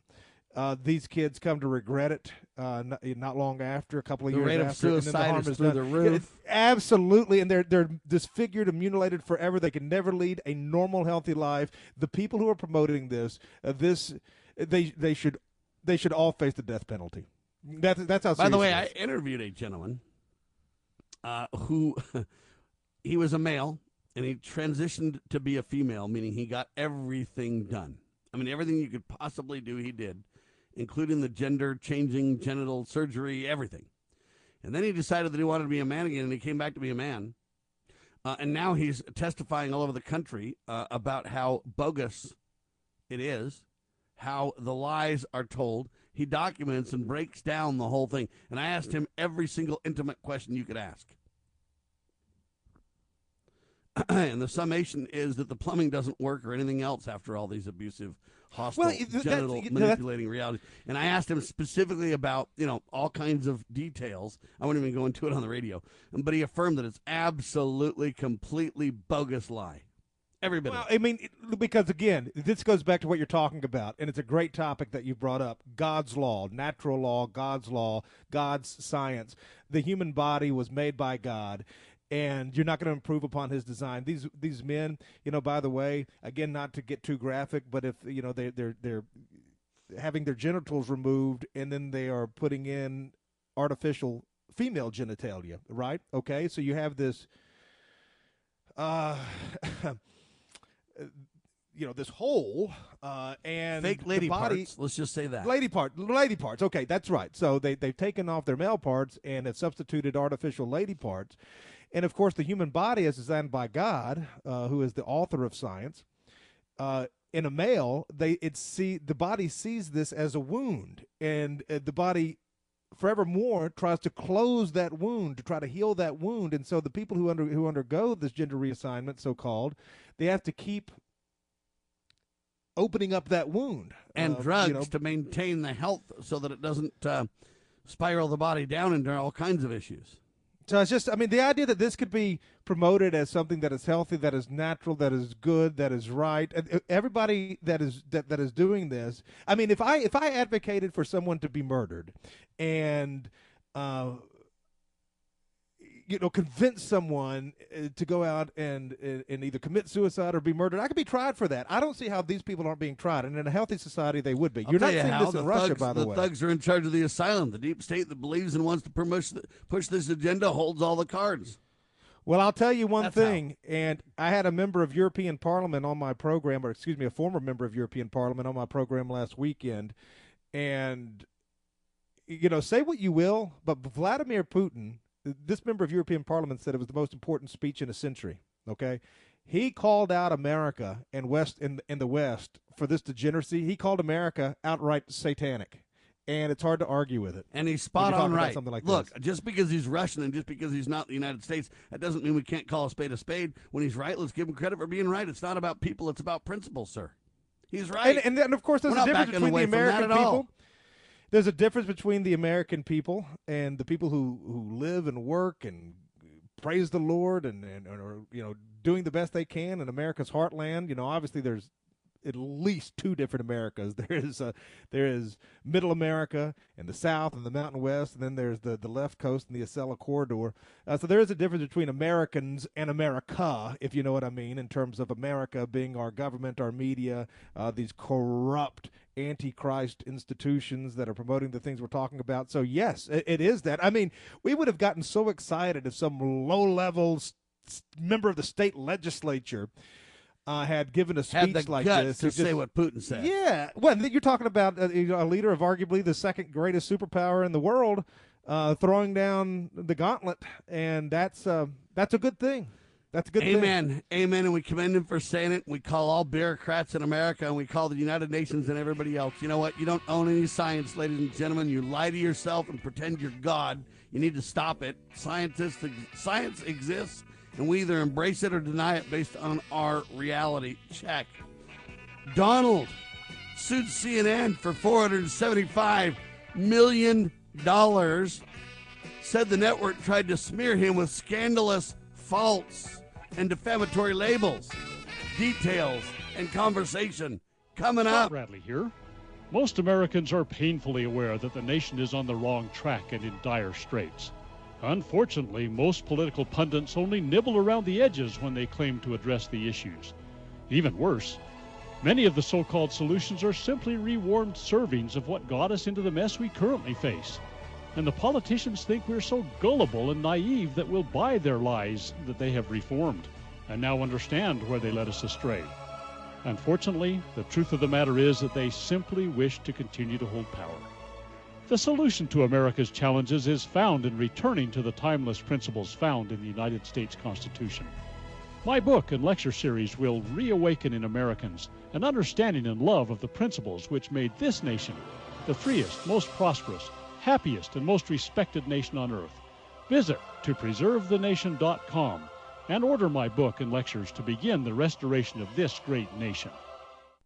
uh, these kids come to regret it. Uh, not, not long after, a couple of The years rate of after, and the suicide harm is is through done. the Yeah, roof. absolutely, and they're they're disfigured and mutilated forever. They can never lead a normal, healthy life. The people who are promoting this, uh, this, they they should they should all face the death penalty. That's that's how. By the way, I interviewed a gentleman uh, who he was a male and he transitioned to be a female, meaning he got everything done. I mean, everything you could possibly do, he did, including the gender changing genital surgery, everything. And then he decided that he wanted to be a man again, and he came back to be a man. Uh, and now he's testifying all over the country uh, about how bogus it is, how the lies are told. He documents and breaks down the whole thing. And I asked him every single intimate question you could ask. and the summation is that the plumbing doesn't work or anything else after all these abusive, hostile, Well, that- genital that- manipulating reality. And I asked him specifically about you know all kinds of details. I wouldn't even go into it on the radio, but he affirmed that it's absolutely, completely bogus lie. Every bit. Well. I mean, it- because again, this goes back to what you're talking about, and it's a great topic that you brought up. God's law, natural law, God's law, God's science. The human body was made by God, and you're not going to improve upon His design. These these men, you know, by the way, again, not to get too graphic, but if you know they they're they're having their genitals removed, and then they are putting in artificial female genitalia, right? Okay, so you have this. Uh, you know this hole uh, and Fake the lady body, parts. Let's just say that. lady part lady parts okay that's right so they, they've taken off their male parts and have substituted artificial lady parts and of course the human body is designed by god uh, who is the author of science uh, in a male they it see the body sees this as a wound and uh, the body forevermore tries to close that wound to try to heal that wound and so the people who under who undergo this gender reassignment so called they have to keep opening up that wound and Uh, drugs you know, to maintain the health so that it doesn't uh, spiral the body down into all kinds of issues. So it's just, I mean, the idea that this could be promoted as something that is healthy, that is natural, that is good, that is right. uh, Everybody that is that, that is doing this, I mean, if I if I advocated for someone to be murdered, and uh, you know, convince someone uh, to go out and, and either commit suicide or be murdered, I could be tried for that. I don't see how these people aren't being tried, and in a healthy society, they would be. I'll You're not you seeing how this the in Russia, thugs, by the, way. thugs are in charge of the asylum. The deep state that believes and wants to push, push this agenda holds all the cards. Well, I'll tell you one That's thing, and I had a member of European Parliament on my program, or excuse me, a former member of European Parliament on my program last weekend, and you know, say what you will, but Vladimir Putin, this member of European Parliament said it was the most important speech in a century. Okay, he called out America and West in in the West for this degeneracy. He called America outright satanic, and it's hard to argue with it. And he's spot on right. Something like Look, this. just because he's Russian and just because he's not the United States, that doesn't mean we can't call a spade a spade. When he's right, let's give him credit for being right. It's not about people; it's about principles, sir. He's right. And, and, then, of course, there's We're a difference between the American people all. There's a difference between the American people and the people who, who live and work and praise the Lord and, and or you know doing the best they can in America's heartland. You know, obviously there's at least two different Americas. There is uh, there is Middle America and the South and the Mountain West, and then there's the, the left coast and the Acela corridor. Uh, so there is a difference between Americans and America, if you know what I mean, in terms of America being our government, our media, uh, these corrupt antichrist institutions that are promoting the things we're talking about. So yes, it, it is that. I mean, we would have gotten so excited if some low-level s- s- member of the state legislature uh, had given a speech like this to say just- what Putin said. Yeah, well, you're talking about uh, you know, a leader of arguably the second greatest superpower in the world, uh, throwing down the gauntlet, and that's uh, that's a good thing. That's a good thing. Amen. Amen. And we commend him for saying it. We call all bureaucrats in America and we call the United Nations and everybody else. You know what? You don't own any science, ladies and gentlemen. You lie to yourself and pretend you're God. You need to stop it. Scientists, science exists, and we either embrace it or deny it based on our reality check. Donald sued CNN for $475 million. Said the network tried to smear him with scandalous, false, and defamatory labels, details, and conversation. Coming up. Bradley here. Most Americans are painfully aware that the nation is on the wrong track and in dire straits. Unfortunately, most political pundits only nibble around the edges when they claim to address the issues. Even worse, many of the so called solutions are simply rewarmed servings of what got us into the mess we currently face. And the politicians think we're so gullible and naive that we'll buy their lies that they have reformed and now understand where they led us astray. Unfortunately, the truth of the matter is that they simply wish to continue to hold power. The solution to America's challenges is found in returning to the timeless principles found in the United States Constitution. My book and lecture series will reawaken in Americans an understanding and love of the principles which made this nation the freest, most prosperous, happiest, and most respected nation on earth. Visit to preservethenation.com and order my book and lectures to begin the restoration of this great nation.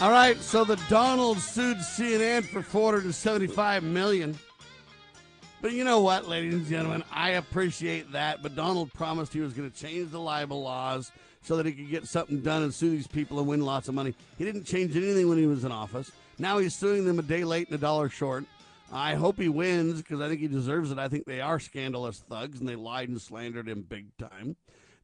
All right, so the Donald sued CNN for 475 million. But you know what, ladies and gentlemen, I appreciate that. But Donald promised he was going to change the libel laws so that he could get something done and sue these people and win lots of money. He didn't change anything when he was in office. Now he's suing them a day late and a dollar short. I hope he wins because I think he deserves it. I think they are scandalous thugs and they lied and slandered him big time.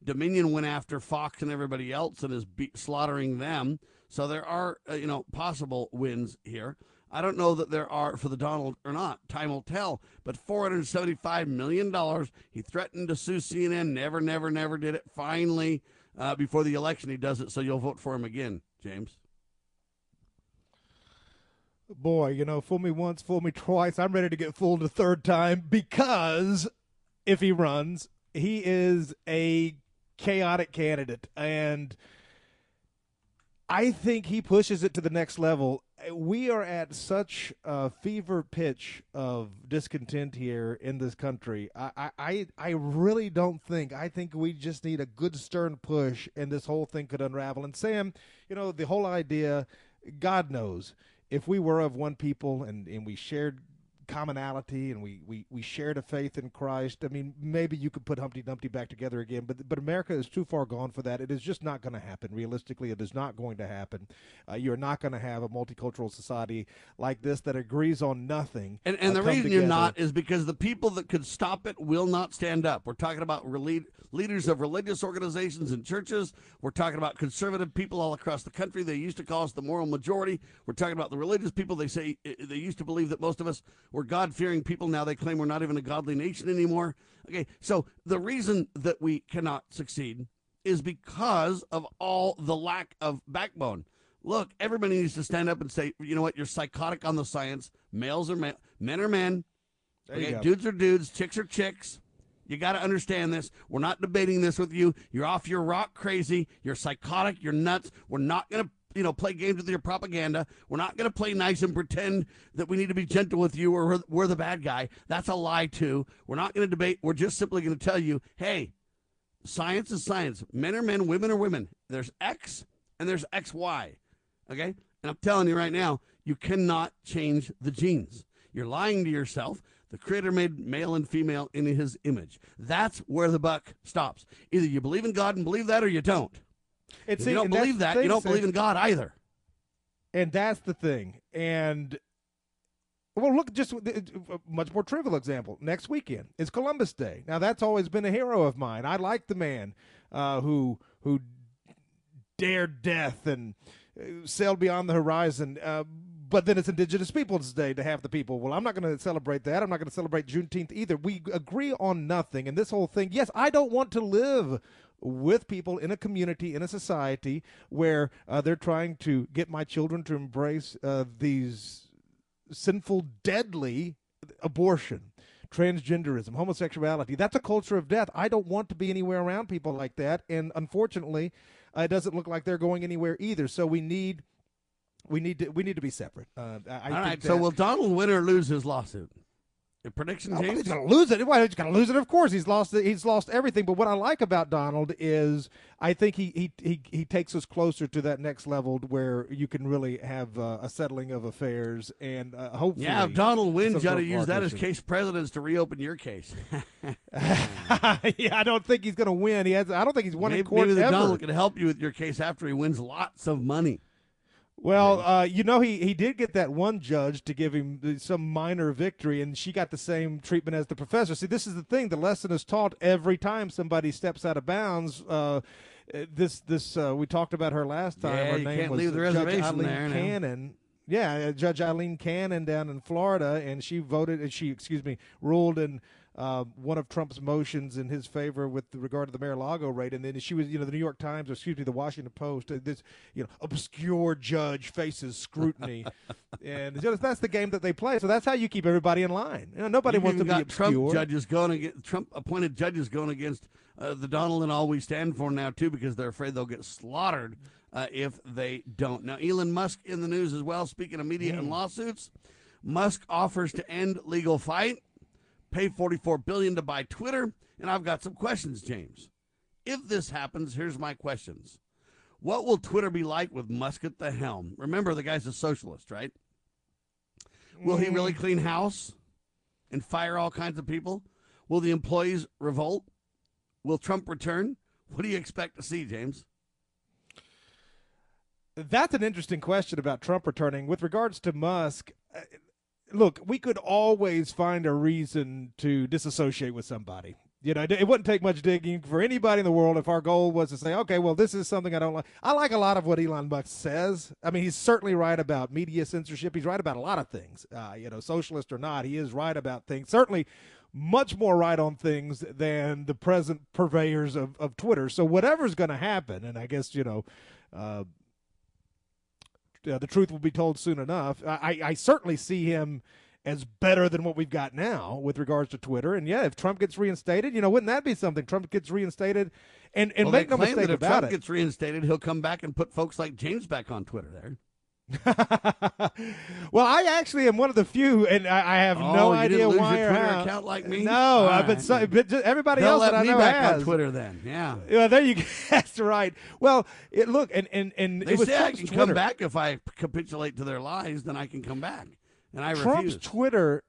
Dominion went after Fox and everybody else and is be- slaughtering them. So there are, uh, you know, possible wins here. I don't know that there are for the Donald or not. Time will tell. But $475 million, he threatened to sue CNN, never, never, never did it. Finally, uh, before the election, he does it. So you'll vote for him again, James. Boy, you know, fool me once, fool me twice. I'm ready to get fooled a third time because if he runs, he is a chaotic candidate. And I think he pushes it to the next level. We are at such a fever pitch of discontent here in this country. I, I, I really don't think. I think we just need a good stern push, and this whole thing could unravel. And Sam, you know, the whole idea, God knows, if we were of one people and, and we shared commonality and we, we, we shared a faith in Christ. I mean, maybe you could put Humpty Dumpty back together again, but but America is too far gone for that. It is just not going to happen. Realistically, it is not going to happen. Uh, you're not going to have a multicultural society like this that agrees on nothing. And, and uh, the reason together. you're not is because the people that could stop it will not stand up. We're talking about rele- leaders of religious organizations and churches. We're talking about conservative people all across the country. They used to call us the moral majority. We're talking about the religious people. They say they used to believe that most of us were God fearing people. Now they claim we're not even a godly nation anymore. Okay, so the reason that we cannot succeed is because of all the lack of backbone. Look, everybody needs to stand up and say, you know what, you're psychotic on the science. Males are men, men are men. Okay, dudes are dudes, chicks are chicks. You got to understand this. We're not debating this with you. You're off your rock crazy. You're psychotic. You're nuts. We're not going to, you know, play games with your propaganda. We're not going to play nice and pretend that we need to be gentle with you or we're, the bad guy. That's a lie too. We're not going to debate. We're just simply going to tell you, hey, science is science. Men are men, women are women. There's X and there's XY. Okay? And I'm telling you right now, you cannot change the genes. You're lying to yourself. The Creator made male and female in His image. That's where the buck stops. Either you believe in God and believe that, or you don't. And see, you don't believe that, thing, you don't believe in God either. And that's the thing. And well, look, just a much more trivial example. Next weekend is Columbus Day. Now, that's always been a hero of mine. I like the man uh, who who dared death and uh, sailed beyond the horizon. Uh, but then it's Indigenous Peoples Day to have the people. Well, I'm not going to celebrate that. I'm not going to celebrate Juneteenth either. We agree on nothing. And this whole thing, yes, I don't want to live with people in a community, in a society where uh, they're trying to get my children to embrace uh, these sinful, deadly abortion, transgenderism, homosexuality. That's a culture of death. I don't want to be anywhere around people like that. And unfortunately, uh, it doesn't look like they're going anywhere either. So we need. We need to we need to be separate. Uh, All right. So will Donald win or lose his lawsuit? A prediction, James? he's going to lose it. Why he's going to lose it? Of course, he's lost. He's lost everything. But what I like about Donald is, I think he he he, he takes us closer to that next level where you can really have uh, a settling of affairs and uh, hopefully. Yeah, if Donald wins, you gotta use that as case precedence to reopen your case. yeah, I don't think he's going to win. He has. I don't think he's won maybe, in court maybe ever. Donald can help you with your case after he wins lots of money. Well, uh, you know, he, he did get that one judge to give him some minor victory, and she got the same treatment as the professor. See, this is the thing. The lesson is taught every time somebody steps out of bounds. Uh, this this uh, we talked about her last time. Yeah, her you name can't was leave the Judge Aileen there now. Cannon. Yeah, uh, Judge Aileen Cannon down in Florida, and she voted. and She excuse me ruled in uh, one of Trump's motions in his favor with regard to the Mar-a-Lago rate, and then she was, you know, the New York Times, or excuse me, the Washington Post, uh, this, you know, obscure judge faces scrutiny, and you that's the game that they play. So that's how you keep everybody in line. You know, nobody You've wants to be obscure. Trump judges going against Trump appointed judges going against uh, the Donald and all we stand for now too because they're afraid they'll get slaughtered uh, if they don't. Now Elon Musk in the news as well. Speaking of media and lawsuits, Musk offers to end legal fight, pay 44 billion to buy Twitter, and I've got some questions, James. If this happens, here's my questions. What will Twitter be like with Musk at the helm? Remember, the guy's a socialist, right? Will he really clean house and fire all kinds of people? Will the employees revolt? Will Trump return? What do you expect to see, James? That's an interesting question about Trump returning. With regards to Musk, uh, look, we could always find a reason to disassociate with somebody. You know, it wouldn't take much digging for anybody in the world if our goal was to say, okay, well, this is something I don't like. I like a lot of what Elon Musk says. I mean, he's certainly right about media censorship. He's right about a lot of things. Uh, you know, socialist or not, he is right about things. Certainly much more right on things than the present purveyors of, of Twitter. So whatever's going to happen, and I guess, you know, uh, uh, the truth will be told soon enough. I, I certainly see him as better than what we've got now with regards to Twitter. And yeah, if Trump gets reinstated, you know, wouldn't that be something? Trump gets reinstated, and and well, make no mistake that if about Trump it. gets reinstated, he'll come back and put folks like James back on Twitter there. well, I actually am one of the few, and I, I have Oh, no you idea didn't lose why your Twitter how. account like me? No, uh, but, right. so, but just everybody They'll else that I me know back has. on Twitter then. Yeah. Yeah, there you go. That's right. Well, it, look, and and and They it was say I can Twitter. come back if I capitulate to their lies. Then I can come back, and I Trump's refuse. Twitter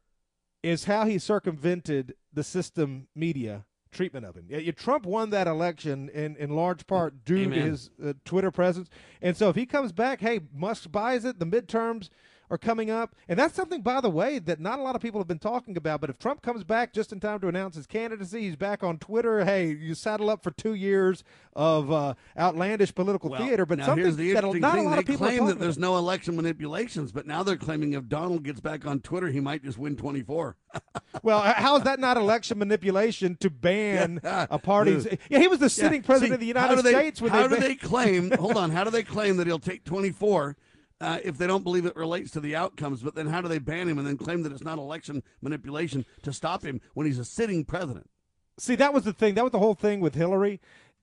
is how he circumvented the system media treatment of him. Yeah, Trump won that election in, in large part due Amen. to his uh, Twitter presence. And so if he comes back, hey, Musk buys it, the midterms are coming up. And that's something, by the way, that not a lot of people have been talking about. But if Trump comes back just in time to announce his candidacy, he's back on Twitter. Hey, you saddle up for two years of uh, outlandish political Well, theater. But something here's the that interesting not a thing: lot they of people claim that there's no election manipulations, but now they're claiming if Donald gets back on Twitter, he might just win 24. Well, how is that not election manipulation to ban Yeah. a party's? Yeah, he was the sitting Yeah. president See, of the how United do they- States when how they do ban- they claim? hold on, how do they claim that he'll take 24 uh, if they don't believe it relates to the outcomes? But then how do they ban him and then claim that it's not election manipulation to stop him when he's a sitting president? See, that was the thing. That was the whole thing with Hillary.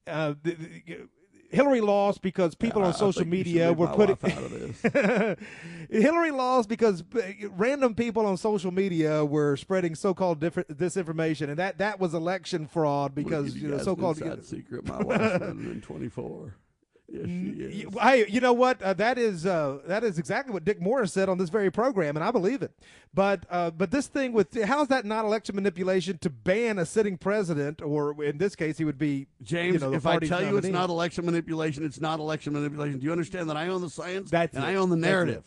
Uh, the, the, Hillary lost because people on I social media were putting. wife out of this. Hillary lost because random people on social media were spreading so-called different disinformation, and that that was election fraud because you know so-called. secret. My wife's in 24. Yes, she is. Hey, you know what? Uh, that is uh, that is exactly what Dick Morris said on this very program, and I believe it. But uh, but this thing with how is that not election manipulation to ban a sitting president, or in this case, he would be James, You know, if I tell you it's not election manipulation, it's not election manipulation. Do you understand that I own the science That's and it. I own the That's narrative?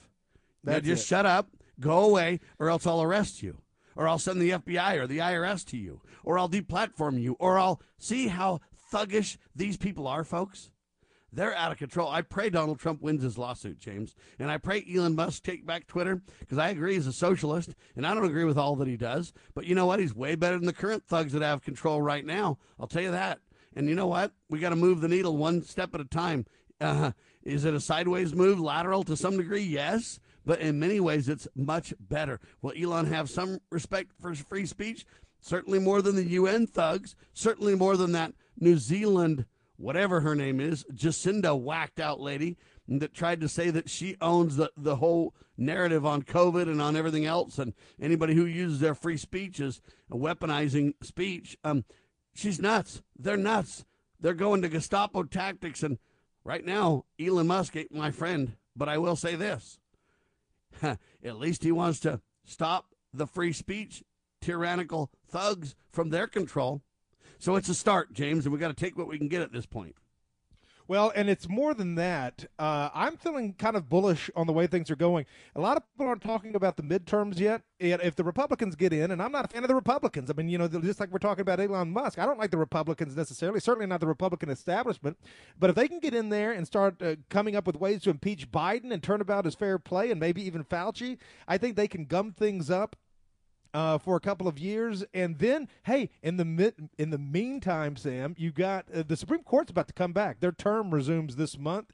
Now That's just it. shut up, go away, or else I'll arrest you, or I'll send the FBI or the IRS to you, or I'll deplatform you, or I'll see how thuggish these people are, folks. They're out of control. I pray Donald Trump wins his lawsuit, James. And I pray Elon Musk take back Twitter because I agree he's a socialist and I don't agree with all that he does. But you know what? He's way better than the current thugs that have control right now. I'll tell you that. And you know what? We got to move the needle one step at a time. Uh, is it a sideways move, lateral to some degree? Yes. But in many ways, it's much better. Will Elon have some respect for free speech? Certainly more than the UN thugs. Certainly more than that New Zealand whatever her name is, Jacinda whacked out lady. that tried to say that she owns the, the whole narrative on COVID and on everything else, and anybody who uses their free speech is weaponizing speech. Um, she's nuts. They're nuts. They're going to Gestapo tactics, and right now, Elon Musk ain't my friend. But I will say this: at least he wants to stop the free speech tyrannical thugs from their control. So it's a start, James, and we got to take what we can get at this point. Well, and it's more than that. Uh, I'm feeling kind of bullish on the way things are going. A lot of people aren't talking about the midterms yet. If the Republicans get in, and I'm not a fan of the Republicans. I mean, you know, just like we're talking about Elon Musk, I don't like the Republicans necessarily. Certainly not the Republican establishment. But if they can get in there and start uh, coming up with ways to impeach Biden and turn about his fair play, and maybe even Fauci, I think they can gum things up uh, for a couple of years, and then hey, in the mid, in the meantime, Sam, you got uh, the Supreme Court's about to come back. Their term resumes this month.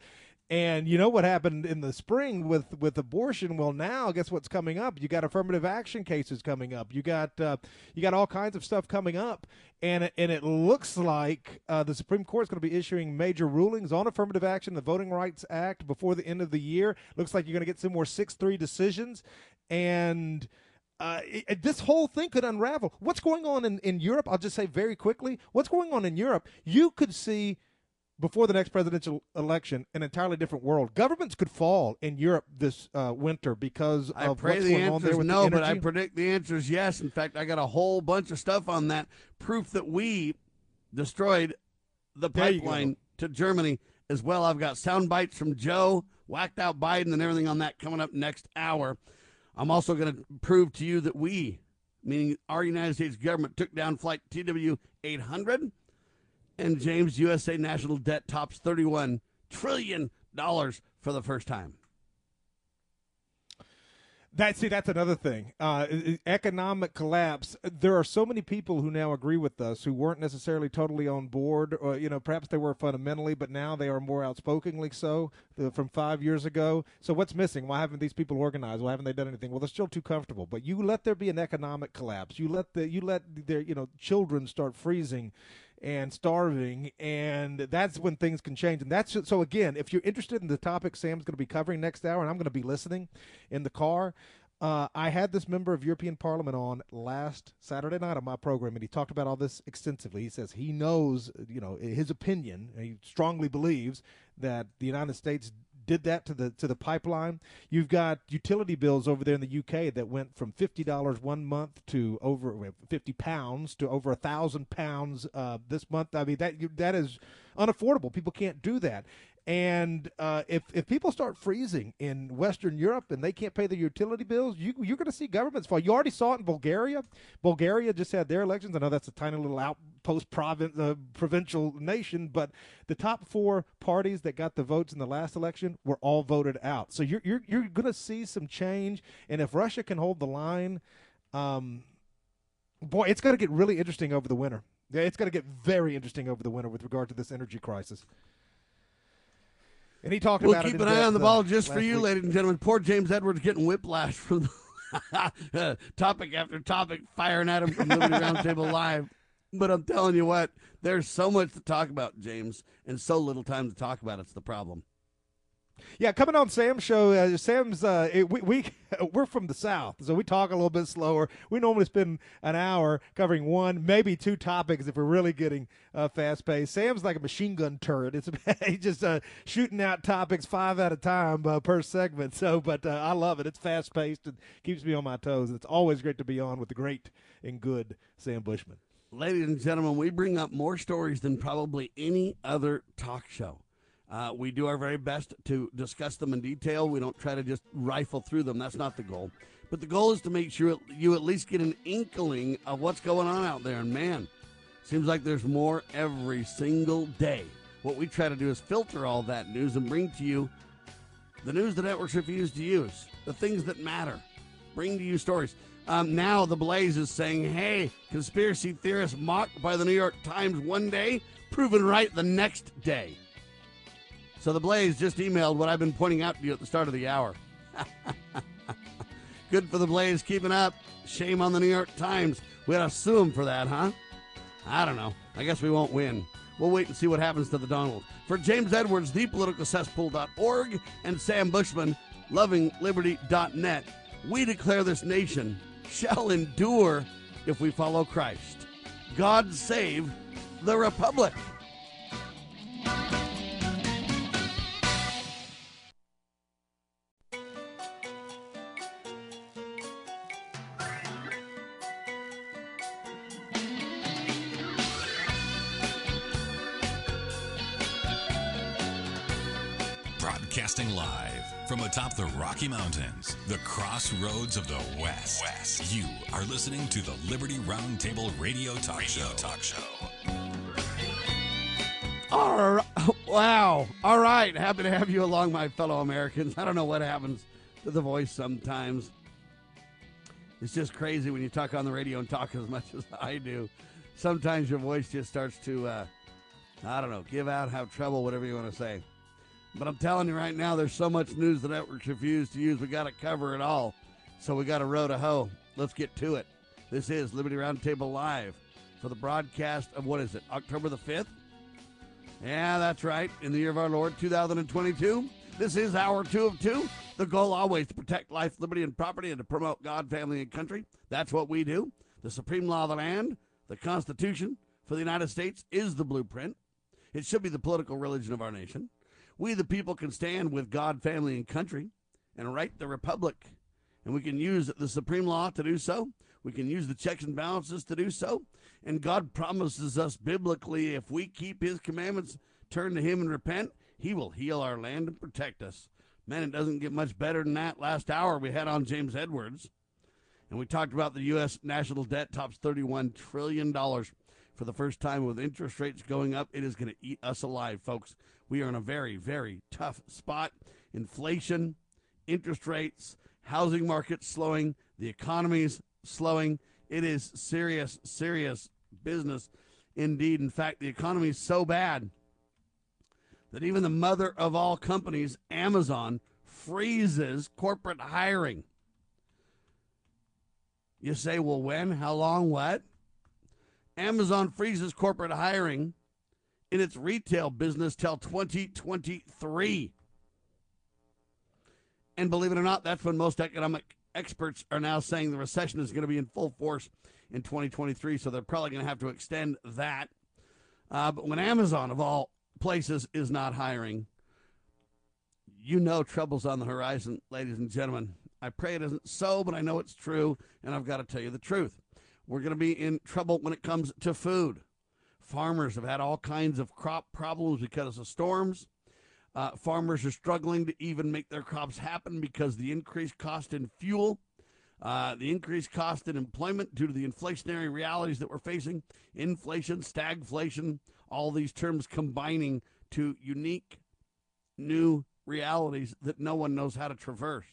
And you know what happened in the spring with with abortion? Well, now guess what's coming up? You got affirmative action cases coming up. You got uh, you got all kinds of stuff coming up, and and it looks like uh, the Supreme Court's going to be issuing major rulings on affirmative action, the Voting Rights Act, before the end of the year. Looks like you're going to get some more six three decisions, and uh, it, this whole thing could unravel. What's going on in, in Europe? I'll just say very quickly what's going on in Europe. You could see before the next presidential election an entirely different world. Governments could fall in Europe this uh, winter because I of pray what's the going on there with is no, the but I predict the answer is yes. In fact, I got a whole bunch of stuff on that. Proof that we destroyed the There you go. pipeline to Germany as well. I've got sound bites from Joe, whacked out Biden, and everything on that coming up next hour. I'm also going to prove to you that we, meaning our United States government, took down flight TW 800, and James USA national debt tops 31 trillion dollars for the first time. That see, that's another thing. Uh, economic collapse. There are so many people who now agree with us who weren't necessarily totally on board, or you know, perhaps they were fundamentally, but now they are more outspokenly so uh, from five years ago. So what's missing? Why haven't these people organized? Why haven't they done anything? Well, they're still too comfortable. But you let there be an economic collapse. You let the you let their you know children start freezing and starving and that's when things can change and that's so again if you're interested in the topic sam's going to be covering next hour and i'm going to be listening in the car uh, I had this member of European Parliament on last Saturday night on my program, and he talked about all this extensively. He says he knows, you know, his opinion. He strongly believes that the United States did that to the to the pipeline. You've got utility bills over there in the UK that went from fifty dollars one month to over fifty pounds to over a thousand pounds uh, this month. I mean that that is unaffordable. People can't do that. And uh, if if people start freezing in Western Europe and they can't pay their utility bills, you, you're going to see governments fall. You already saw it in Bulgaria. Bulgaria just had their elections. I know that's a tiny little outpost province, uh, provincial nation, but the top four parties that got the votes in the last election were all voted out. So you're you're you're going to see some change. And if Russia can hold the line, um, boy, it's going to get really interesting over the winter. It's going to get very interesting over the winter with regard to this energy crisis. And he talked We'll about it keep in an eye on the ball uh, just for you, week. ladies and gentlemen. Poor James Edwards getting whiplash from the topic after topic, firing at him from Liberty Roundtable Live. But I'm telling you what, there's so much to talk about, James, and so little time to talk about. It's the problem. Yeah, coming on Sam's show. Uh, Sam's uh, it, we we we're from the south, so we talk a little bit slower. We normally spend an hour covering one, maybe two topics if we're really getting uh, fast paced. Sam's like a machine gun turret. It's just uh, shooting out topics five at a time uh, per segment. So, but uh, I love it. It's fast paced and keeps me on my toes. It's always great to be on with the great and good Sam Bushman. Ladies and gentlemen, we bring up more stories than probably any other talk show. Uh, we do our very best to discuss them in detail. We don't try to just rifle through them. That's not the goal. But the goal is to make sure you at least get an inkling of what's going on out there. And man, seems like there's more every single day. What we try to do is filter all that news and bring to you the news the networks refuse to use, the things that matter. Bring to you stories. Um, now the Blaze is saying, "Hey, conspiracy theorists mocked by the New York Times one day, proven right the next day." So the Blaze just emailed what I've been pointing out to you at the start of the hour. Good for the Blaze keeping up. Shame on the New York Times. We ought to sue for that, huh? I don't know. I guess we won't win. We'll wait and see what happens to the Donald. For James Edwards, thepoliticalcesspool.org, and Sam Bushman, lovingliberty.net, we declare this nation shall endure if we follow Christ. God save the Republic. Broadcasting live from atop the Rocky Mountains, the crossroads of the West. West. You are listening to the Liberty Roundtable Radio Talk radio Show. Talk Show. All right. Wow. All right. Happy to have you along, my fellow Americans. I don't know what happens to the voice sometimes. It's just crazy when you talk on the radio and talk as much as I do. Sometimes your voice just starts to, uh, I don't know, give out, have trouble, whatever you want to say. But I'm telling you right now, there's so much news the networks refuse to use. We got to cover it all. So we got a row to hoe. Let's get to it. This is Liberty Roundtable Live for the broadcast of what is it, October the 5th? Yeah, that's right. In the year of our Lord, 2022. This is hour two of two. The goal always to protect life, liberty, and property and to promote God, family, and country. That's what we do. The supreme law of the land, the Constitution for the United States, is the blueprint. It should be the political religion of our nation. We, the people, can stand with God, family, and country and right the republic. And we can use the supreme law to do so. We can use the checks and balances to do so. And God promises us biblically if we keep his commandments, turn to him and repent, he will heal our land and protect us. Man, it doesn't get much better than that. Last hour we had on James Edwards, and we talked about the U.S. national debt tops $31 trillion for the first time with interest rates going up. It is going to eat us alive, folks. We are in a very, very tough spot. Inflation, interest rates, housing market slowing, the economy's slowing. It is serious, serious business indeed. In fact, the economy is so bad that even the mother of all companies, Amazon, freezes corporate hiring. You say, well, when? How long? What? Amazon freezes corporate hiring in its retail business till 2023. And believe it or not, that's when most economic experts are now saying the recession is going to be in full force in 2023. So they're probably going to have to extend that. Uh, but when Amazon, of all places, is not hiring, you know trouble's on the horizon, ladies and gentlemen. I pray it isn't so, but I know it's true, and I've got to tell you the truth. We're going to be in trouble when it comes to food. Farmers have had all kinds of crop problems because of storms. Uh, farmers are struggling to even make their crops happen because the increased cost in fuel, uh, the increased cost in employment due to the inflationary realities that we're facing, inflation, stagflation, all these terms combining to unique new realities that no one knows how to traverse.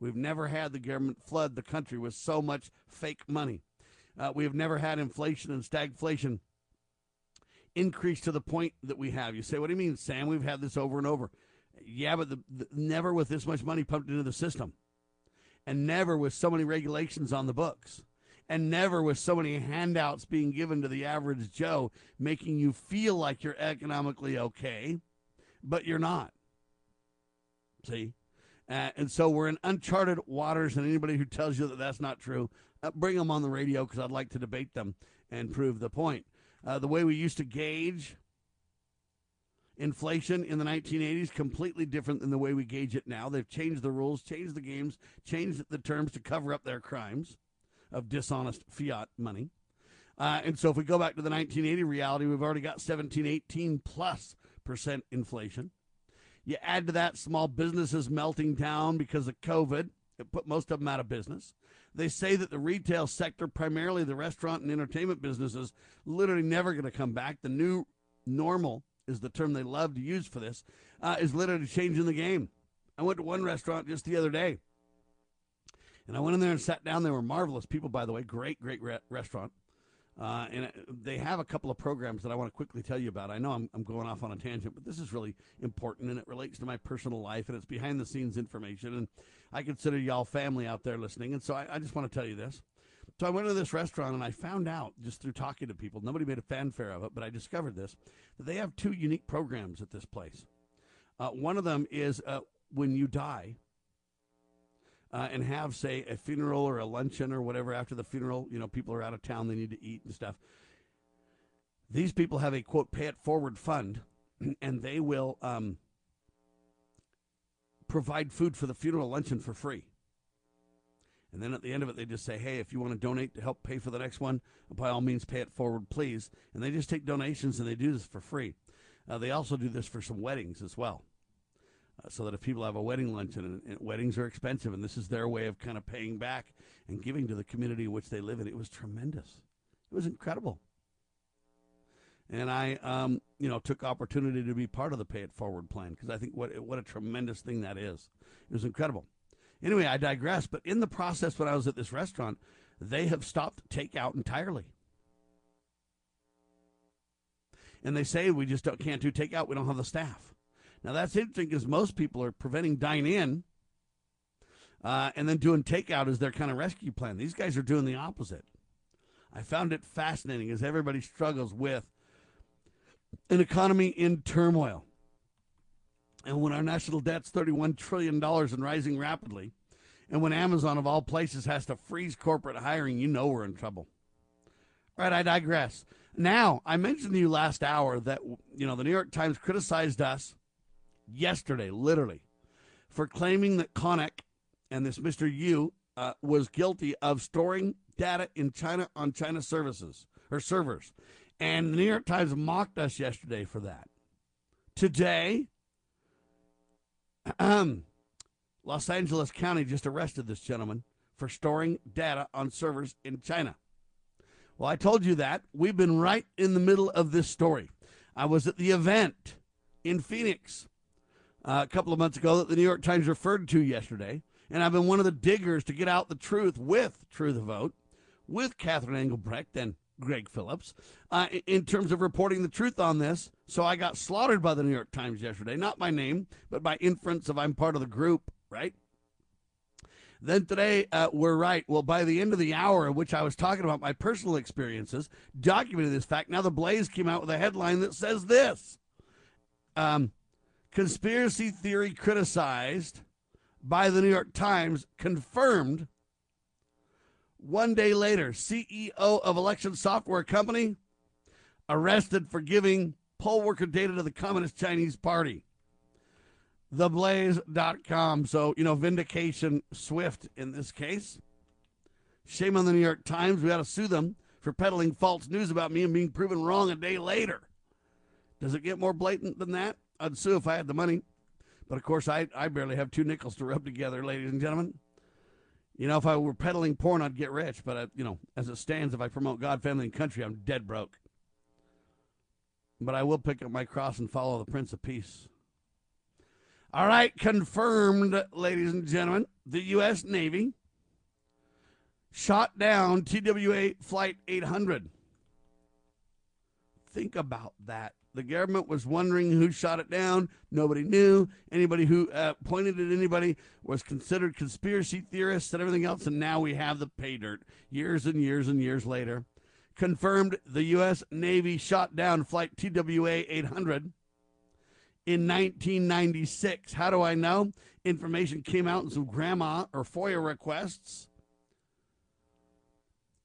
We've never had the government flood the country with so much fake money. Uh, we have never had inflation and stagflation increase to the point that we have. You say, what do you mean, Sam? We've had this over and over. Yeah, but the, the, never with this much money pumped into the system, and never with so many regulations on the books, and never with so many handouts being given to the average Joe, making you feel like you're economically okay, but you're not. See? Uh, and so we're in uncharted waters, and anybody who tells you that that's not true, uh, bring them on the radio because I'd like to debate them and prove the point. Uh, the way we used to gauge inflation in the 1980s completely different than the way we gauge it now. They've changed the rules, changed the games, changed the terms to cover up their crimes of dishonest fiat money. Uh, and so if we go back to the 1980 reality, we've already got 17, 18 plus percent inflation. You add to that small businesses melting down because of COVID. It put most of them out of business. They say that the retail sector, primarily the restaurant and entertainment businesses, literally never going to come back. The new normal is the term they love to use for this, uh, is literally changing the game. I went to one restaurant just the other day, and I went in there and sat down. They were marvelous people, by the way. Great, great re- restaurant. Uh, and they have a couple of programs that I want to quickly tell you about. I know I'm, I'm, going off on a tangent, but this is really important and it relates to my personal life and it's behind the scenes information. And I consider y'all family out there listening. And so I, I just want to tell you this. So I went to this restaurant and I found out just through talking to people, nobody made a fanfare of it, but I discovered this that they have two unique programs at this place. Uh, one of them is uh, when you die uh, and have, say, a funeral or a luncheon or whatever after the funeral, you know, people are out of town, they need to eat and stuff. These people have a quote, pay it forward fund, and they will um, provide food for the funeral luncheon for free. And then at the end of it, they just say, hey, if you want to donate to help pay for the next one, by all means, pay it forward, please. And they just take donations and they do this for free. Uh, they also do this for some weddings as well. Uh, so that if people have a wedding luncheon, and, and, weddings are expensive, and this is their way of kind of paying back and giving to the community in which they live in, it was tremendous. It was incredible. And I, um, you know, took opportunity to be part of the Pay It Forward plan because I think what what a tremendous thing that is. It was incredible. Anyway, I digress. But in the process, when I was at this restaurant, they have stopped takeout entirely. And they say we just can't do takeout. We don't have the staff. Now that's interesting because most people are preventing dine in, uh, and then doing takeout as their kind of rescue plan. These guys are doing the opposite. I found it fascinating as everybody struggles with an economy in turmoil. And when our national debt's $31 trillion and rising rapidly, and when Amazon, of all places, has to freeze corporate hiring, you know we're in trouble. All right, I digress. Now, I mentioned to you last hour that, you know, the New York Times criticized us yesterday, literally, for claiming that Konnech and this Mr. Yu uh, was guilty of storing data in China on China services or servers. And the New York Times mocked us yesterday for that. Today, um, Los Angeles County just arrested this gentleman for storing data on servers in China. Well, I told you that. We've been right in the middle of this story. I was at the event in Phoenix uh, a couple of months ago that the New York Times referred to yesterday, and I've been one of the diggers to get out the truth with Truth Vote, with Catherine Engelbrecht and Greg Phillips, uh, in terms of reporting the truth on this. So I got slaughtered by the New York Times yesterday, not by name, but by inference of I'm part of the group, right? Then today, uh, we're right. Well, by the end of the hour in which I was talking about my personal experiences, documenting this fact, now the Blaze came out with a headline that says this um, Conspiracy theory criticized by the New York Times confirmed one day later, CEO of election software company arrested for giving poll worker data to the Communist Chinese Party. Theblaze.com. So, you know, vindication swift in this case. Shame on the New York Times. We ought to sue them for peddling false news about me and being proven wrong a day later. Does it get more blatant than that? I'd sue if I had the money. But of course, I, I barely have two nickels to rub together, ladies and gentlemen. You know, if I were peddling porn, I'd get rich. But, I, you know, as it stands, if I promote God, family, and country, I'm dead broke. But I will pick up my cross and follow the Prince of Peace. All right, confirmed, ladies and gentlemen. The U.S. Navy shot down TWA Flight 800. Think about that. The government was wondering who shot it down. Nobody knew. Anybody who uh, pointed at anybody was considered conspiracy theorists and everything else. And now we have the pay dirt years and years and years later. Confirmed the U.S. Navy shot down Flight TWA 800 in 1996. How do I know? Information came out in some grandma or FOIA requests.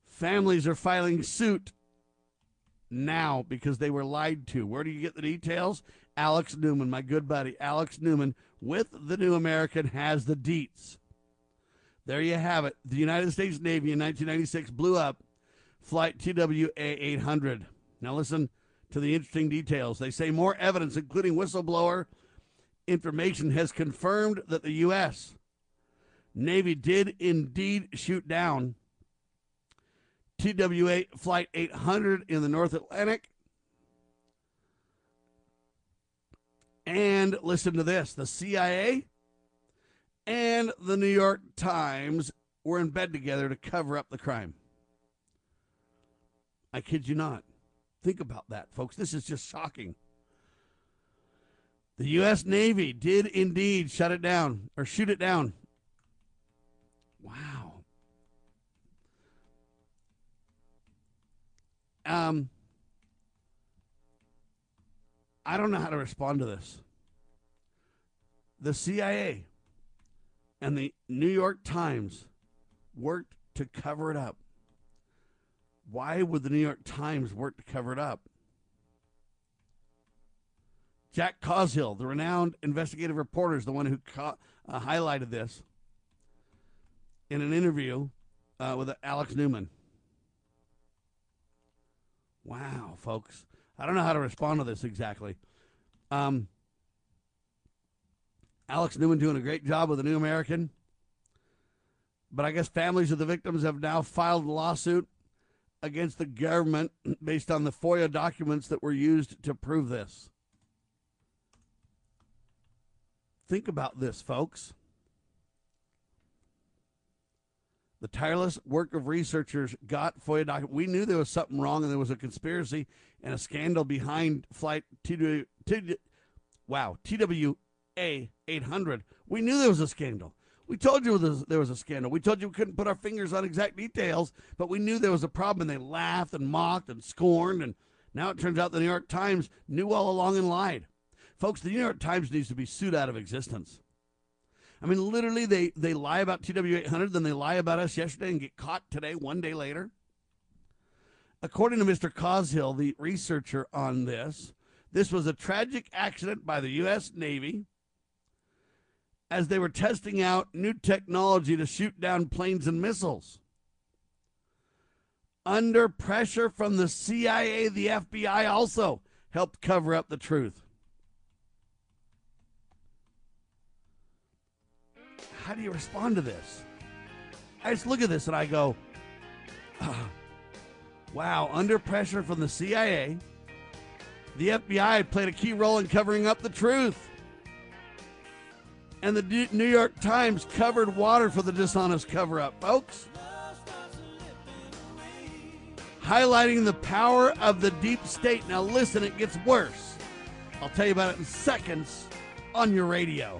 Families are filing suit now because they were lied to. Where do you get the details? Alex Newman, my good buddy, Alex Newman with the New American has the deets. There you have it. The United States Navy in 1996 blew up Flight TWA 800. Now listen to the interesting details. They say more evidence, including whistleblower information, has confirmed that the U.S. Navy did indeed shoot down TWA Flight 800 in the North Atlantic. And listen to this the CIA and the New York Times were in bed together to cover up the crime. I kid you not. Think about that, folks. This is just shocking. The U.S. Navy did indeed shut it down or shoot it down. Wow. Um, I don't know how to respond to this. The CIA and the New York Times worked to cover it up. Why would the New York Times work to cover it up? Jack Cashill, the renowned investigative reporter, is the one who uh, highlighted this in an interview uh, with Alex Newman. Wow, folks. I don't know how to respond to this exactly. Um, Alex Newman doing a great job with the New American. But I guess families of the victims have now filed a lawsuit against the government based on the FOIA documents that were used to prove this. Think about this, folks. The tireless work of researchers got FOIA documents. We knew there was something wrong and there was a conspiracy and a scandal behind flight TW, TW, wow, TWA 800. We knew there was a scandal. We told you there was a scandal. We told you we couldn't put our fingers on exact details, but we knew there was a problem and they laughed and mocked and scorned. And now it turns out the New York Times knew all along and lied. Folks, the New York Times needs to be sued out of existence. I mean, literally, they, they lie about TW800, then they lie about us yesterday and get caught today, one day later. According to Mr. Cashill, the researcher on this, this was a tragic accident by the U.S. Navy as they were testing out new technology to shoot down planes and missiles. Under pressure from the CIA, the FBI also helped cover up the truth. How do you respond to this? I just look at this and I go, oh, wow, under pressure from the CIA, the FBI played a key role in covering up the truth. And the New York Times covered water for the dishonest cover up, folks. Highlighting the power of the deep state. Now, listen, it gets worse. I'll tell you about it in seconds on your radio.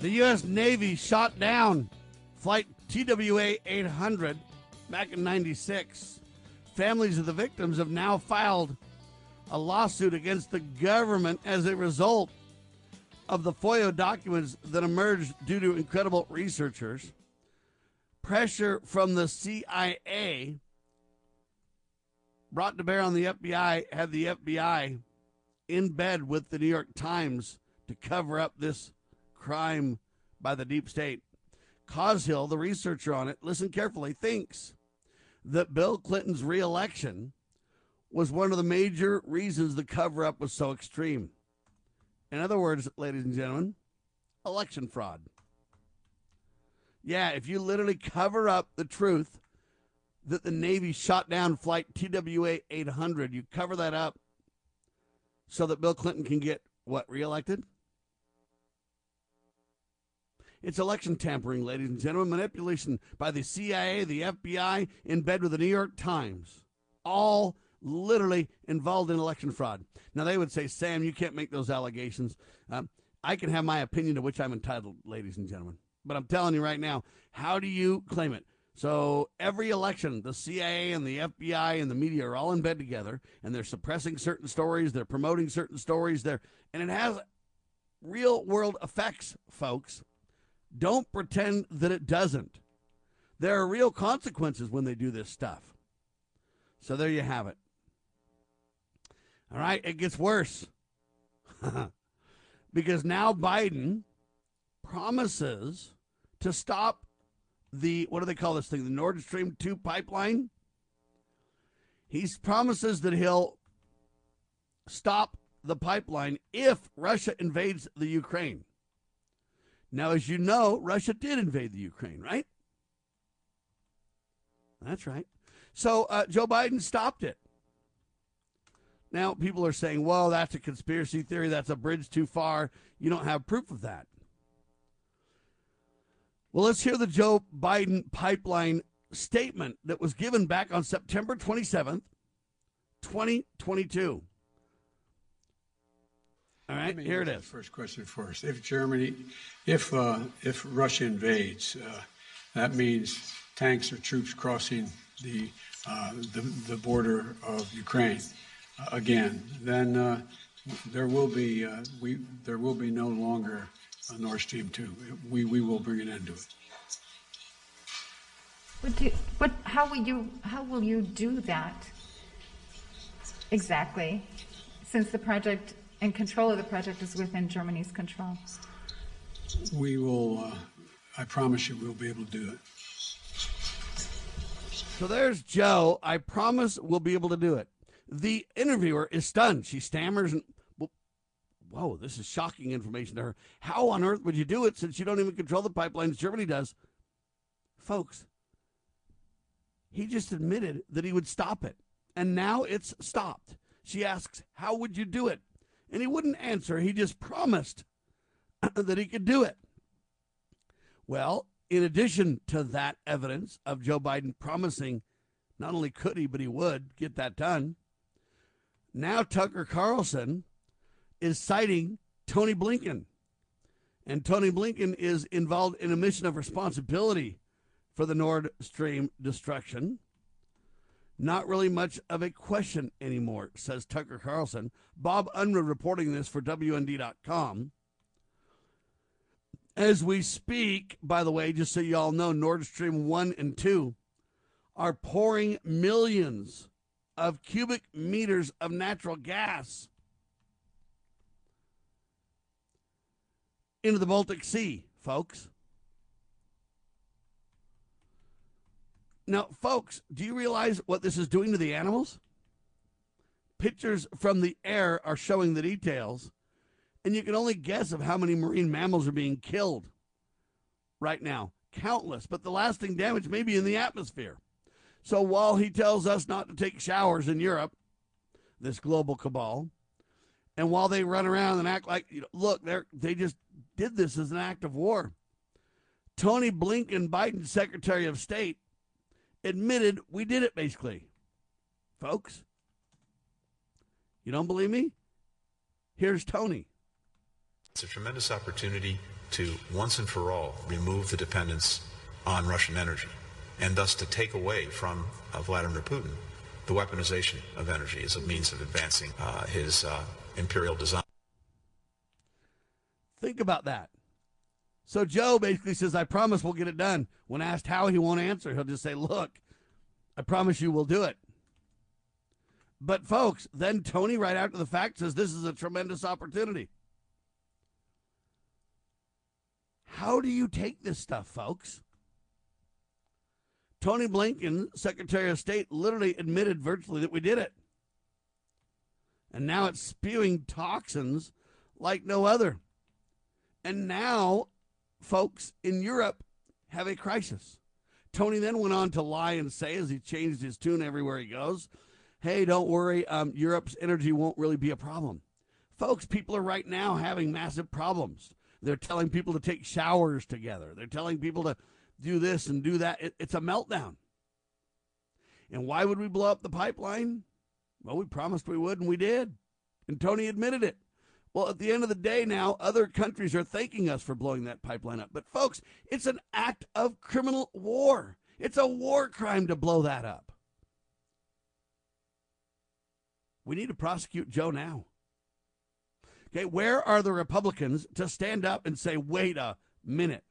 the U.S. Navy shot down Flight TWA 800 back in 96. Families of the victims have now filed a lawsuit against the government as a result of the FOIA documents that emerged due to incredible researchers. Pressure from the CIA brought to bear on the FBI had the FBI in bed with the New York Times to cover up this crime by the deep state. Cashill, the researcher on it, listen carefully, thinks that Bill Clinton's reelection was one of the major reasons the cover up was so extreme. In other words, ladies and gentlemen, election fraud. Yeah, if you literally cover up the truth that the Navy shot down Flight TWA 800, you cover that up so that Bill Clinton can get what, reelected? It's election tampering, ladies and gentlemen, manipulation by the CIA, the FBI, in bed with the New York Times. All literally involved in election fraud. Now, they would say, Sam, you can't make those allegations. Um, I can have my opinion to which I'm entitled, ladies and gentlemen. But I'm telling you right now, how do you claim it? So every election, the CIA and the FBI and the media are all in bed together, and they're suppressing certain stories, they're promoting certain stories, there, and it has real world effects, folks. Don't pretend that it doesn't. There are real consequences when they do this stuff. So there you have it. All right, it gets worse. because now Biden promises to stop the what do they call this thing? The Nord Stream 2 pipeline. He promises that he'll stop the pipeline if Russia invades the Ukraine. Now, as you know, Russia did invade the Ukraine, right? That's right. So uh, Joe Biden stopped it. Now, people are saying, well, that's a conspiracy theory. That's a bridge too far. You don't have proof of that. Well, let's hear the Joe Biden pipeline statement that was given back on September 27th, 2022. All right, here it is. First question first. If Germany, if uh, if Russia invades, uh, that means tanks or troops crossing the uh, the, the, border of Ukraine uh, again. Then uh, there will be uh, we there will be no longer a Nord Stream two. We we will bring an end to it. What do, what, how will you how will you do that exactly? Since the project and control of the project is within Germany's control. We will. Uh, I promise you, we'll be able to do it. So there's Joe. I promise we'll be able to do it. The interviewer is stunned. She stammers and whoa, this is shocking information to her. How on earth would you do it since you don't even control the pipelines Germany does? Folks, he just admitted that he would stop it. And now it's stopped. She asks, How would you do it? And he wouldn't answer. He just promised that he could do it. Well, in addition to that evidence of Joe Biden promising not only could he, but he would get that done, now Tucker Carlson is citing Tony Blinken. And Tony Blinken is involved in a mission of responsibility for the Nord Stream destruction. Not really much of a question anymore, says Tucker Carlson. Bob Unruh reporting this for WND.com. As we speak, by the way, just so you all know, Nord Stream 1 and 2 are pouring millions of cubic meters of natural gas into the Baltic Sea, folks. Now, folks, do you realize what this is doing to the animals? Pictures from the air are showing the details, and you can only guess of how many marine mammals are being killed right now. Countless, but the lasting damage may be in the atmosphere. So while he tells us not to take showers in Europe, this global cabal, and while they run around and act like, you know, look, they they just did this as an act of war. Tony Blinken, Biden's Secretary of State, admitted we did it basically. Folks, you don't believe me? Here's Tony. It's a tremendous opportunity to once and for all remove the dependence on Russian energy and thus to take away from uh, Vladimir Putin the weaponization of energy as a means of advancing uh, his uh, imperial design. Think about that. So Joe basically says, I promise we'll get it done. When asked how, he won't answer. He'll just say, Look, I promise you we'll do it. But folks, then Tony, right after the fact, says this is a tremendous opportunity. How do you take this stuff, folks? Tony Blinken, Secretary of State, literally admitted virtually that we did it. And now it's spewing toxins like no other. And now folks in Europe have a crisis. Tony then went on to lie and say, as he changed his tune everywhere he goes, hey, don't worry, um, Europe's energy won't really be a problem. Folks, people are right now having massive problems. They're telling people to take showers together. They're telling people to do this and do that. It, it's a meltdown. And why would we blow up the pipeline? Well, we promised we would, and we did. And Tony admitted it. Well, at the end of the day, now other countries are thanking us for blowing that pipeline up. But, folks, it's an act of criminal war. It's a war crime to blow that up. We need to prosecute Joe now. Okay, where are the Republicans to stand up and say, wait a minute?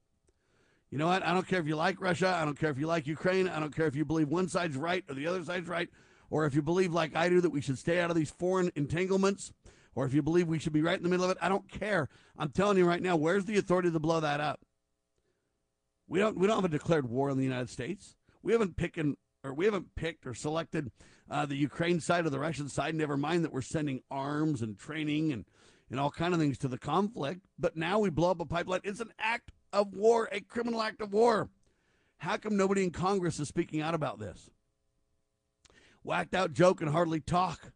You know what? I don't care if you like Russia. I don't care if you like Ukraine. I don't care if you believe one side's right or the other side's right, or if you believe, like I do, that we should stay out of these foreign entanglements, or if you believe we should be right in the middle of it. I don't care. I'm telling you right now, where's the authority to blow that up? We don't. We don't have a declared war on the United States. We haven't picked or we haven't picked or selected uh, the Ukraine side or the Russian side. Never mind that we're sending arms and training and and all kind of things to the conflict. But now we blow up a pipeline. It's an act of war, a criminal act of war. How come nobody in Congress is speaking out about this? Whacked out joke and hardly talk.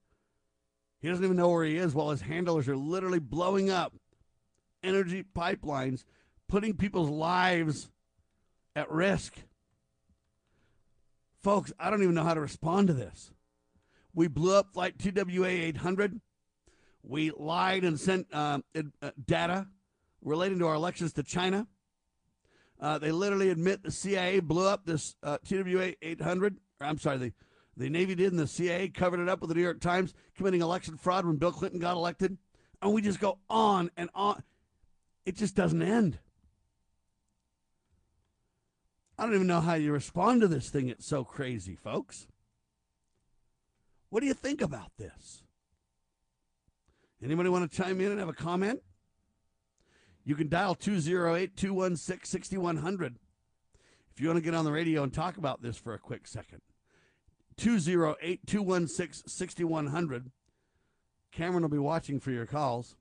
He doesn't even know where he is while his handlers are literally blowing up energy pipelines, putting people's lives at risk. Folks, I don't even know how to respond to this. We blew up Flight TWA 800. We lied and sent uh, uh, data relating to our elections to China. Uh, they literally admit the CIA blew up this uh, TWA 800. I'm sorry, the, the Navy did, and the CIA covered it up with the New York Times, committing election fraud when Bill Clinton got elected. And we just go on and on. It just doesn't end. I don't even know how you respond to this thing. It's so crazy, folks. What do you think about this? Anybody want to chime in and have a comment? You can dial 208 216 6100 if you want to get on the radio and talk about this for a quick second. 208 216 6100. Cameron will be watching for your calls.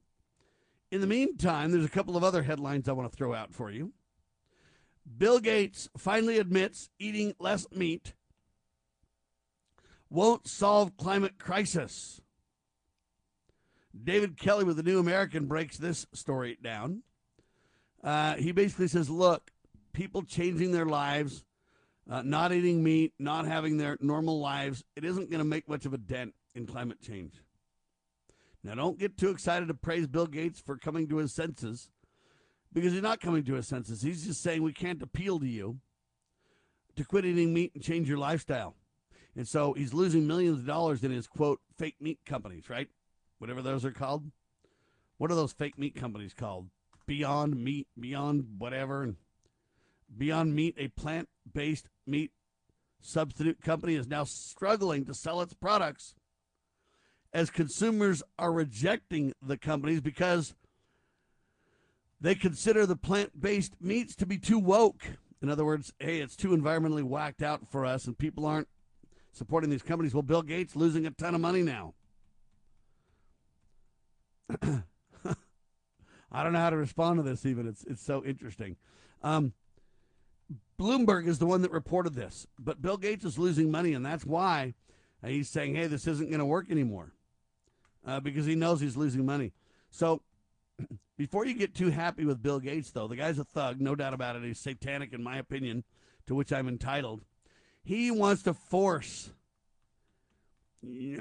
In the meantime, there's a couple of other headlines I want to throw out for you. Bill Gates finally admits eating less meat won't solve climate crisis. David Kelly with the New American breaks this story down. Uh, he basically says, look, people changing their lives, uh, not eating meat, not having their normal lives, it isn't going to make much of a dent in climate change. Now, don't get too excited to praise Bill Gates for coming to his senses because he's not coming to his senses. He's just saying we can't appeal to you to quit eating meat and change your lifestyle. And so he's losing millions of dollars in his quote fake meat companies, right? Whatever those are called. What are those fake meat companies called? Beyond Meat, Beyond whatever, and Beyond Meat, a plant based meat substitute company, is now struggling to sell its products as consumers are rejecting the companies because they consider the plant based meats to be too woke. In other words, hey, it's too environmentally whacked out for us, and people aren't supporting these companies. Well, Bill Gates losing a ton of money now. I don't know how to respond to this. Even it's it's so interesting. Um, Bloomberg is the one that reported this, but Bill Gates is losing money, and that's why he's saying, "Hey, this isn't going to work anymore," uh, because he knows he's losing money. So, before you get too happy with Bill Gates, though, the guy's a thug, no doubt about it. He's satanic, in my opinion, to which I'm entitled. He wants to force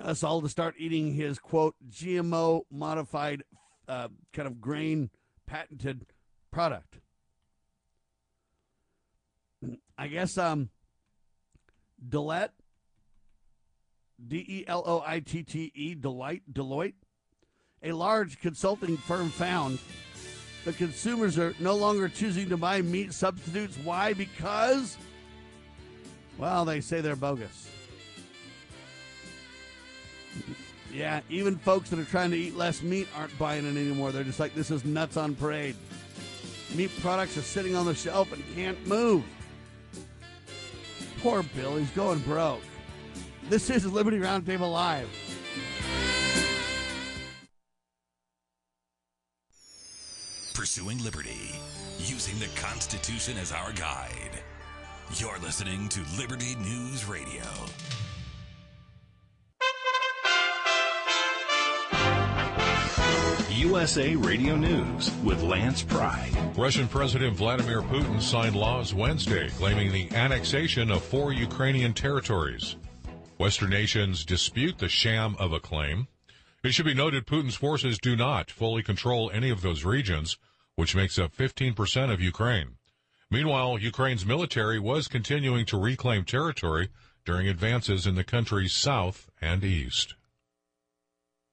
us all to start eating his quote GMO modified uh, kind of grain patented product. I guess um, Deloitte, D E L O I T T E, Deloitte, Deloitte, a large consulting firm found that consumers are no longer choosing to buy meat substitutes. Why? Because, well, they say they're bogus. Yeah, even folks that are trying to eat less meat aren't buying it anymore. They're just like, this is nuts on parade. Meat products are sitting on the shelf and can't move. Poor Bill, he's going broke. This is Liberty Roundtable Live. Pursuing liberty, using the Constitution as our guide. You're listening to Liberty News Radio. USA Radio News with Lance Pride. Russian President Vladimir Putin signed laws Wednesday claiming the annexation of four Ukrainian territories. Western nations dispute the sham of a claim. It should be noted Putin's forces do not fully control any of those regions, which makes up 15% of Ukraine. Meanwhile, Ukraine's military was continuing to reclaim territory during advances in the country's south and east.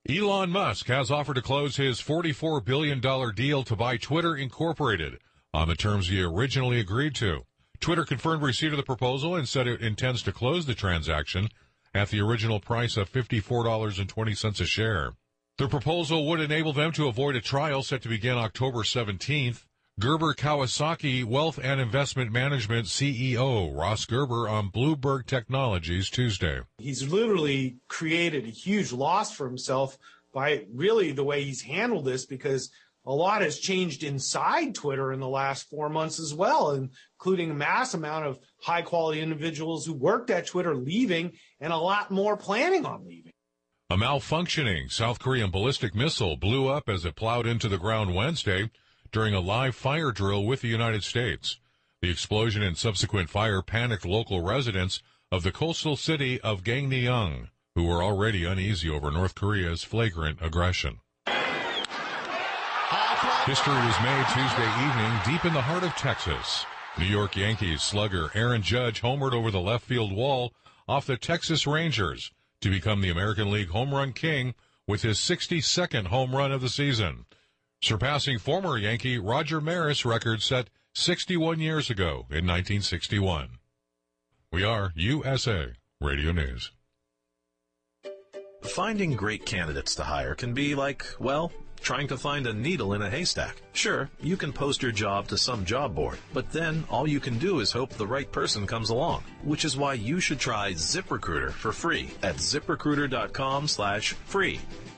Elon Musk has offered to close his $44 billion deal to buy Twitter Incorporated on the terms he originally agreed to. Twitter confirmed receipt of the proposal and said it intends to close the transaction at the original price of $54.20 a share. The proposal would enable them to avoid a trial set to begin October 17th. Gerber Kawasaki Wealth and Investment Management CEO Ross Gerber on Bloomberg Technologies Tuesday. He's literally created a huge loss for himself by really the way he's handled this because a lot has changed inside Twitter in the last four months as well, including a mass amount of high quality individuals who worked at Twitter leaving and a lot more planning on leaving. A malfunctioning South Korean ballistic missile blew up as it plowed into the ground Wednesday during a live fire drill with the United States. The explosion and subsequent fire panicked local residents of the coastal city of Gangneung, who were already uneasy over North Korea's flagrant aggression. History was made Tuesday evening deep in the heart of Texas. New York Yankees slugger Aaron Judge homered over the left field wall off the Texas Rangers to become the American League home run king with his 62nd home run of the season surpassing former Yankee Roger Maris' record set 61 years ago in 1961. We are USA Radio News. Finding great candidates to hire can be like, well, trying to find a needle in a haystack. Sure, you can post your job to some job board, but then all you can do is hope the right person comes along, which is why you should try ZipRecruiter for free at ziprecruiter.com slash free.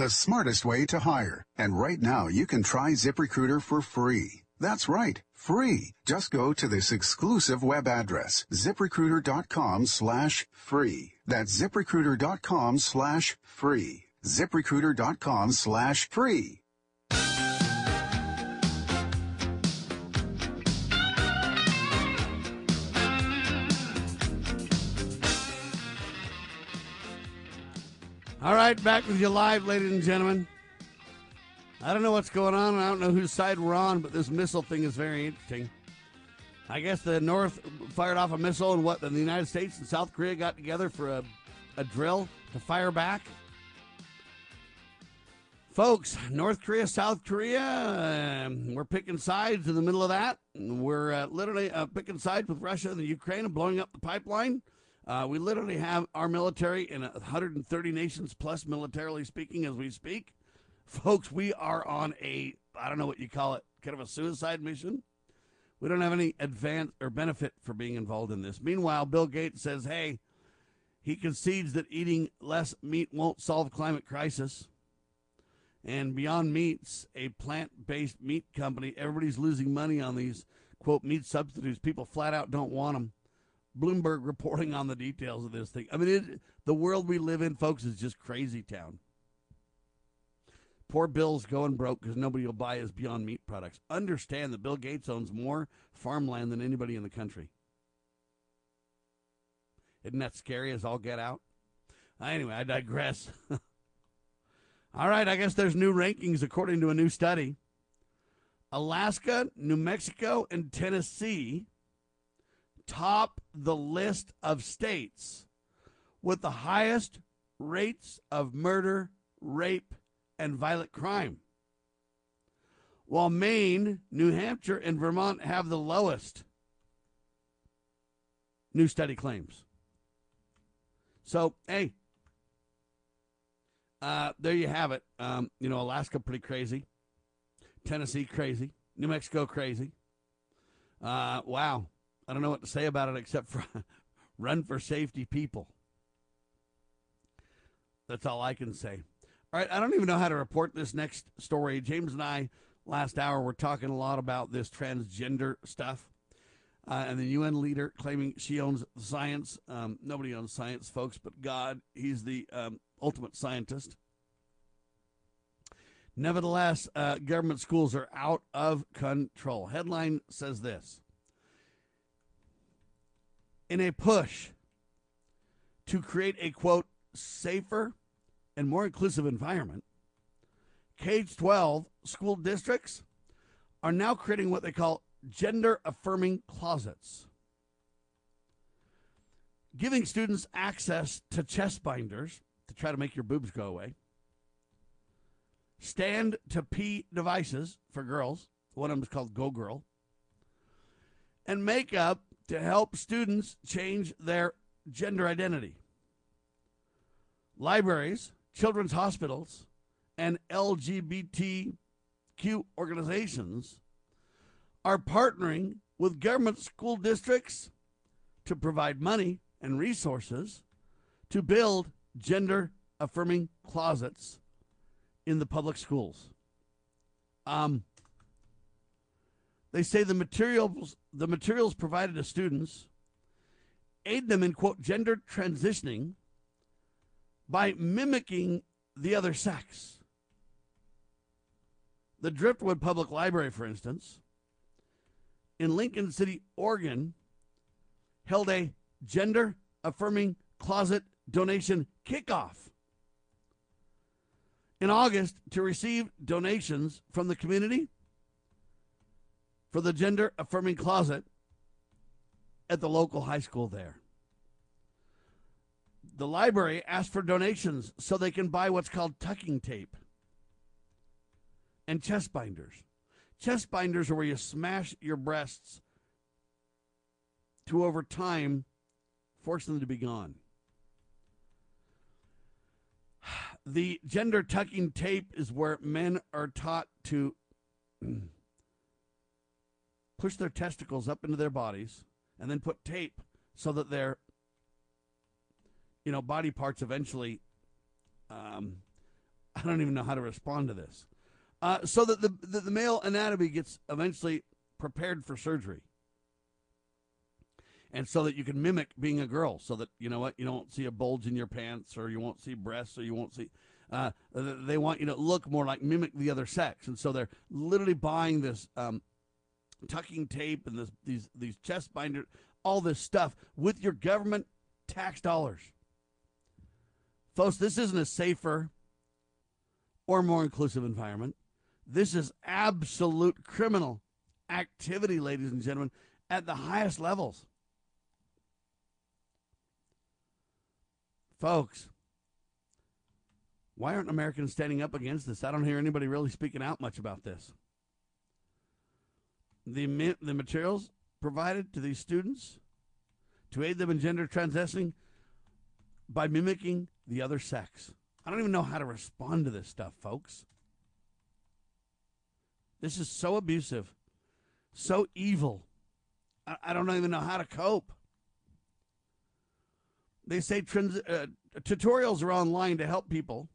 the smartest way to hire. And right now you can try ZipRecruiter for free. That's right, free. Just go to this exclusive web address, ziprecruiter.com slash free. That's ziprecruiter.com slash free. ziprecruiter.com slash free. All right, back with you live, ladies and gentlemen. I don't know what's going on. I don't know whose side we're on, but this missile thing is very interesting. I guess the North fired off a missile, and what? The United States and South Korea got together for a, a drill to fire back. Folks, North Korea, South Korea, uh, we're picking sides in the middle of that. We're uh, literally uh, picking sides with Russia and the Ukraine and blowing up the pipeline. Uh, we literally have our military in 130 nations plus, militarily speaking, as we speak. Folks, we are on a, I don't know what you call it, kind of a suicide mission. We don't have any advance or benefit for being involved in this. Meanwhile, Bill Gates says, hey, he concedes that eating less meat won't solve climate crisis. And Beyond Meat's a plant-based meat company. Everybody's losing money on these quote meat substitutes. People flat out don't want them. Bloomberg reporting on the details of this thing. I mean, it, the world we live in, folks, is just crazy town. Poor Bill's going broke because nobody will buy his Beyond Meat products. Understand that Bill Gates owns more farmland than anybody in the country. Isn't that scary as all get out? Anyway, I digress. all right, I guess there's new rankings according to a new study. Alaska, New Mexico, and Tennessee top the list of states with the highest rates of murder, rape, and violent crime. While Maine, New Hampshire, and Vermont have the lowest, new study claims. So, hey, uh, there you have it. Um, you know, Alaska pretty crazy, Tennessee crazy, New Mexico crazy. Uh, wow, I don't know what to say about it except for run for safety, people. That's all I can say. All right, I don't even know how to report this next story. James and I last hour were talking a lot about this transgender stuff. Uh, and the UN leader claiming she owns science. Um, nobody owns science, folks, but God. He's the um, ultimate scientist. Nevertheless, uh, government schools are out of control. Headline says this In a push to create a quote, safer and more inclusive environment, K 12 school districts are now creating what they call gender affirming closets, giving students access to chest binders to try to make your boobs go away, stand to pee devices for girls, one of them is called Go Girl, and makeup to help students change their gender identity. Libraries, children's hospitals, and LGBTQ organizations are partnering with government school districts to provide money and resources to build gender affirming closets in the public schools. Um, they say the materials the materials provided to students aid them in quote gender transitioning by mimicking the other sex. The Driftwood Public Library, for instance, in Lincoln City, Oregon, held a gender affirming closet donation kickoff in August to receive donations from the community for the gender affirming closet at the local high school there. The library asked for donations so they can buy what's called tucking tape and chest binders. Chest binders are where you smash your breasts to over time force them to be gone. The gender tucking tape is where men are taught to push their testicles up into their bodies and then put tape so that their you know body parts eventually um, I don't even know how to respond to this uh, so that the, the, the male anatomy gets eventually prepared for surgery. And so that you can mimic being a girl, so that you know what you don't see a bulge in your pants, or you won't see breasts, or you won't see. Uh, they want you to look more like mimic the other sex, and so they're literally buying this um, tucking tape and this, these these chest binders, all this stuff with your government tax dollars. Folks, this isn't a safer or more inclusive environment. This is absolute criminal activity, ladies and gentlemen, at the highest levels. Folks, why aren't Americans standing up against this? I don't hear anybody really speaking out much about this. The, the materials provided to these students to aid them in gender transitioning by mimicking the other sex. I don't even know how to respond to this stuff, folks. This is so abusive, so evil. I, I don't even know how to cope. They say trans, uh, tutorials are online to help people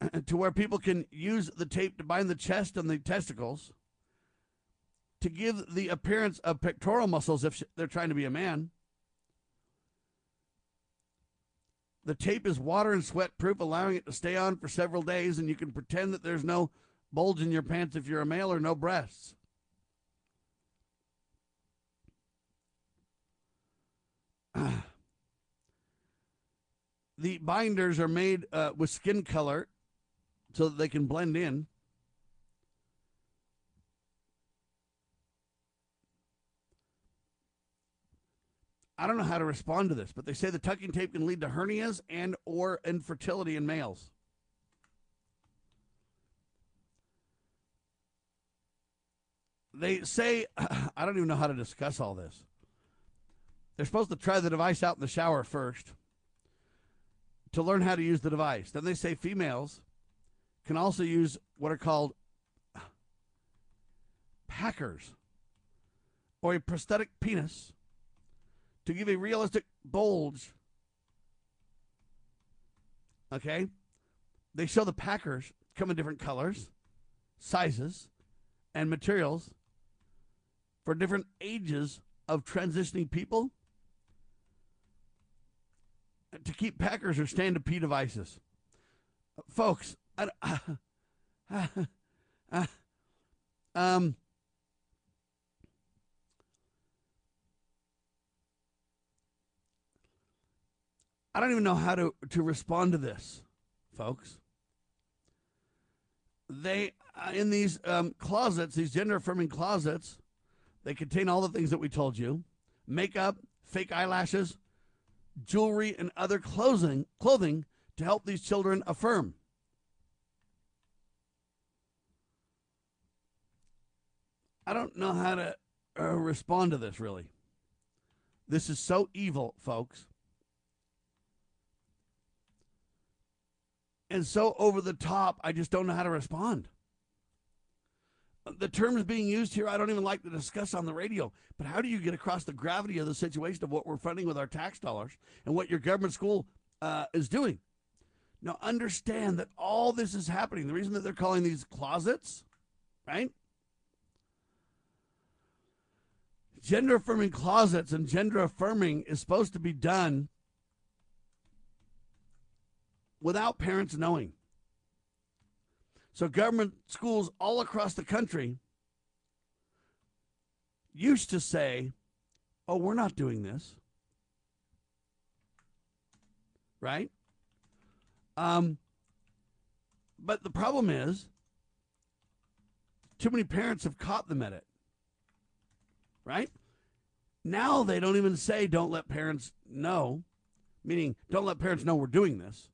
to where people can use the tape to bind the chest and the testicles to give the appearance of pectoral muscles if they're trying to be a man. The tape is water and sweat proof, allowing it to stay on for several days, and you can pretend that there's no bulge in your pants if you're a male or no breasts. the binders are made uh, with skin color so that they can blend in. I don't know how to respond to this, but they say the tucking tape can lead to hernias and or infertility in males. They say I don't even know how to discuss all this. They're supposed to try the device out in the shower first to learn how to use the device. Then they say females can also use what are called packers or a prosthetic penis to give a realistic bulge. Okay? They show the packers come in different colors, sizes, and materials for different ages of transitioning people to keep packers or stand to pee devices. Folks, I, uh, uh, um, I don't even know how to, to respond to this, folks. They, uh, in these um, closets, these gender affirming closets, they contain all the things that we told you makeup, fake eyelashes, jewelry, and other clothing, clothing to help these children affirm. I don't know how to uh, respond to this, really. This is so evil, folks. And so over the top, I just don't know how to respond. The terms being used here, I don't even like to discuss on the radio. But how do you get across the gravity of the situation of what we're funding with our tax dollars and what your government school uh, is doing? Now, understand that all this is happening. The reason that they're calling these closets, right? Gender affirming closets and gender affirming is supposed to be done without parents knowing. So, government schools all across the country used to say, Oh, we're not doing this. Right? Um, but the problem is, too many parents have caught them at it. Right? Now they don't even say, Don't let parents know, meaning, don't let parents know we're doing this.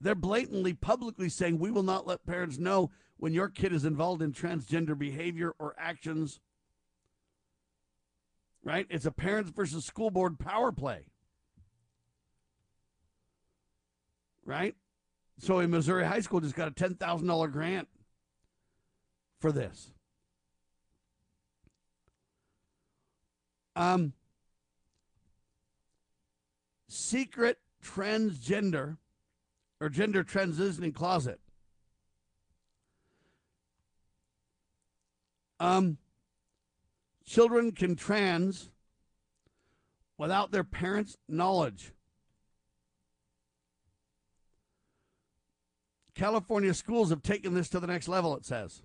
They're blatantly, publicly saying, we will not let parents know when your kid is involved in transgender behavior or actions. Right? It's a parents versus school board power play. Right? So a Missouri high school just got a $10,000 grant for this. Um, secret transgender or gender transitioning closet. Um, children can trans without their parents' knowledge. California schools have taken this to the next level, it says.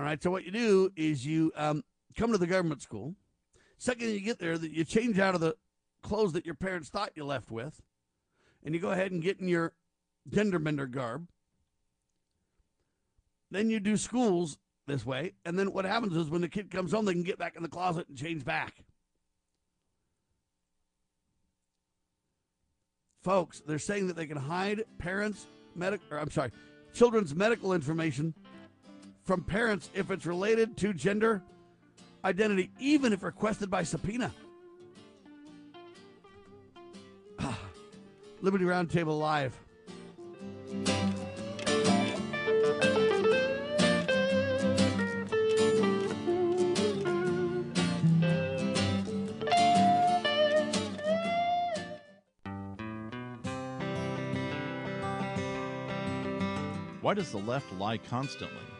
All right, so what you do is you um, come to the government school. Second, you get there, that you change out of the clothes that your parents thought you left with, and you go ahead and get in your gender bender garb. Then you do schools this way, and then what happens is when the kid comes home, they can get back in the closet and change back. Folks, they're saying that they can hide parents' medical i'm sorry, children's medical information from parents if it's related to gender identity, even if requested by subpoena. Liberty Roundtable Live. Why does the left lie constantly?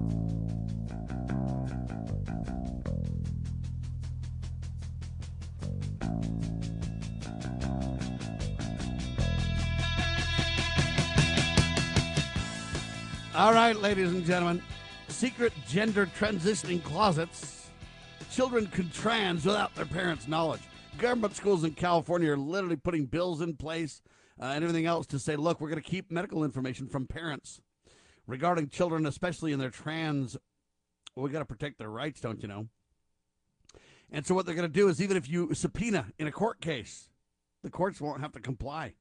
All right, ladies and gentlemen, secret gender transitioning closets. Children can trans without their parents' knowledge. Government schools in California are literally putting bills in place uh, and everything else to say, look, we're going to keep medical information from parents regarding children, especially in their trans. Well, we got to protect their rights, don't you know? And so what they're going to do is, even if you subpoena in a court case, the courts won't have to comply.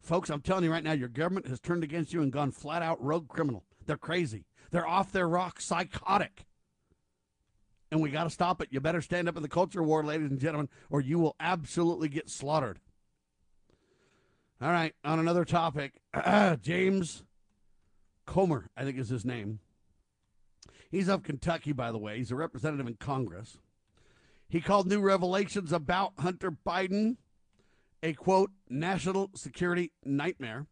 Folks, I'm telling you right now, your government has turned against you and gone flat out rogue criminal. They're crazy. They're off their rock, psychotic. And we got to stop it. You better stand up in the culture war, ladies and gentlemen, or you will absolutely get slaughtered. All right, on another topic, James Comer, I think is his name. He's of Kentucky, by the way. He's a representative in Congress. He called new revelations about Hunter Biden a quote, national security nightmare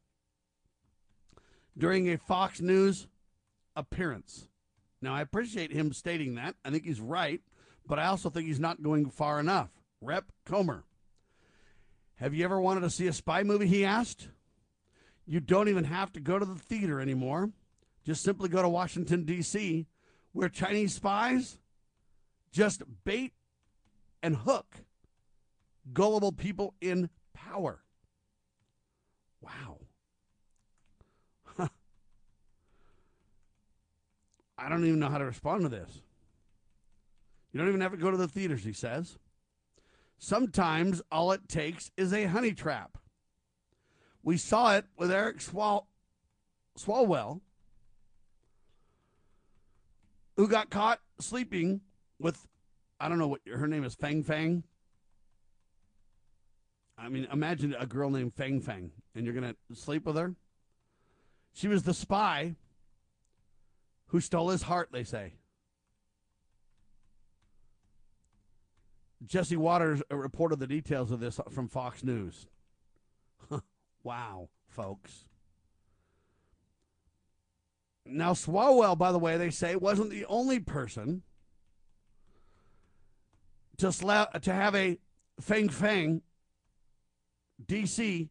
during a Fox News appearance. Now, I appreciate him stating that. I think he's right, but I also think he's not going far enough. Rep Comer. Have you ever wanted to see a spy movie? He asked. You don't even have to go to the theater anymore. Just simply go to Washington, D.C., where Chinese spies just bait and hook gullible people in power. Wow. I don't even know how to respond to this. You don't even have to go to the theaters, he says. Sometimes all it takes is a honey trap. We saw it with Eric Swal- Swalwell, who got caught sleeping with, I don't know what her name is, Fang Fang. I mean, imagine a girl named Fang Fang, and you're going to sleep with her. She was the spy who stole his heart, they say. Jesse Watters reported the details of this from Fox News. wow, folks. Now, Swalwell, by the way, they say wasn't the only person to, sla- to have a Fang Fang DC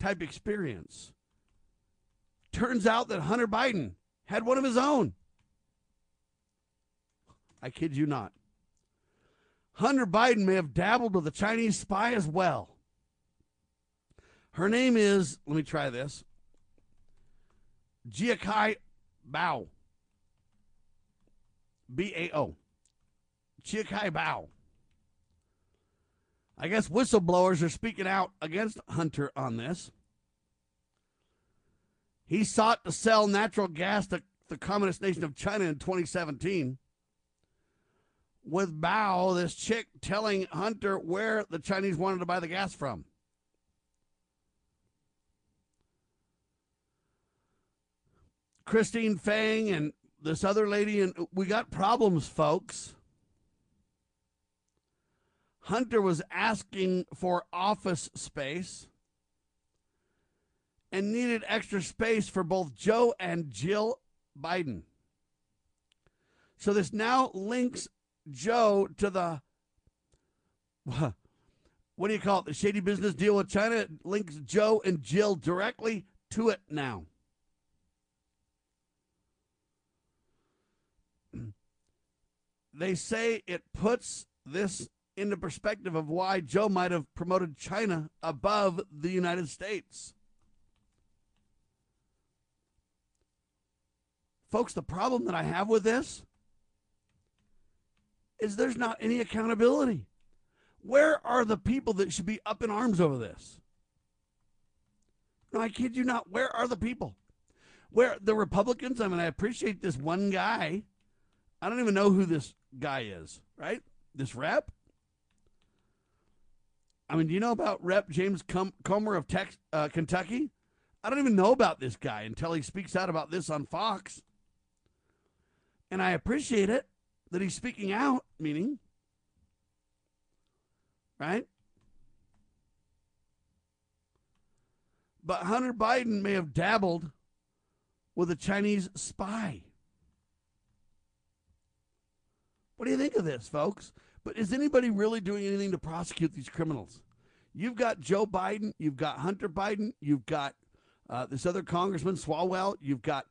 type experience. Turns out that Hunter Biden had one of his own. I kid you not. Hunter Biden may have dabbled with a Chinese spy as well. Her name is, let me try this, Jiakai Bao. B A O. Jiakai Bao. I guess whistleblowers are speaking out against Hunter on this. He sought to sell natural gas to the communist nation of China in 2017. With Bao, this chick telling Hunter where the Chinese wanted to buy the gas from. Christine Fang and this other lady, and we got problems, folks. Hunter was asking for office space and needed extra space for both Joe and Jill Biden. So this now links Joe to the what do you call it? The shady business deal with China it links Joe and Jill directly to it now. They say it puts this into perspective of why Joe might have promoted China above the United States. Folks, the problem that I have with this is there's not any accountability. Where are the people that should be up in arms over this? No, I kid you not. Where are the people? Where the Republicans? I mean, I appreciate this one guy. I don't even know who this guy is, right? This rep. I mean, do you know about Rep James Com- Comer of Tex- uh, Kentucky? I don't even know about this guy until he speaks out about this on Fox. And I appreciate it that he's speaking out, meaning, right? But Hunter Biden may have dabbled with a Chinese spy. What do you think of this, folks? But is anybody really doing anything to prosecute these criminals? You've got Joe Biden, you've got Hunter Biden, you've got uh, this other congressman Swalwell, you've got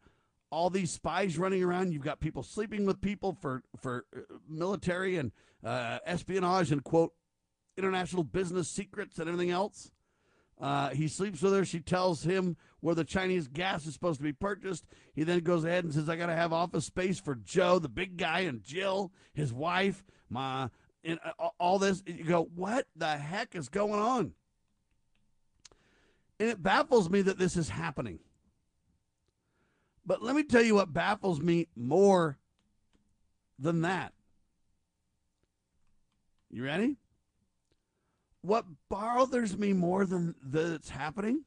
all these spies running around. You've got people sleeping with people for for uh, military and uh, espionage and quote international business secrets and everything else. Uh, he sleeps with her. She tells him where the Chinese gas is supposed to be purchased. He then goes ahead and says, "I got to have office space for Joe, the big guy, and Jill, his wife, my." And uh, all this, you go, what the heck is going on? And it baffles me that this is happening. But let me tell you what baffles me more than that. You ready? What bothers me more than that it's happening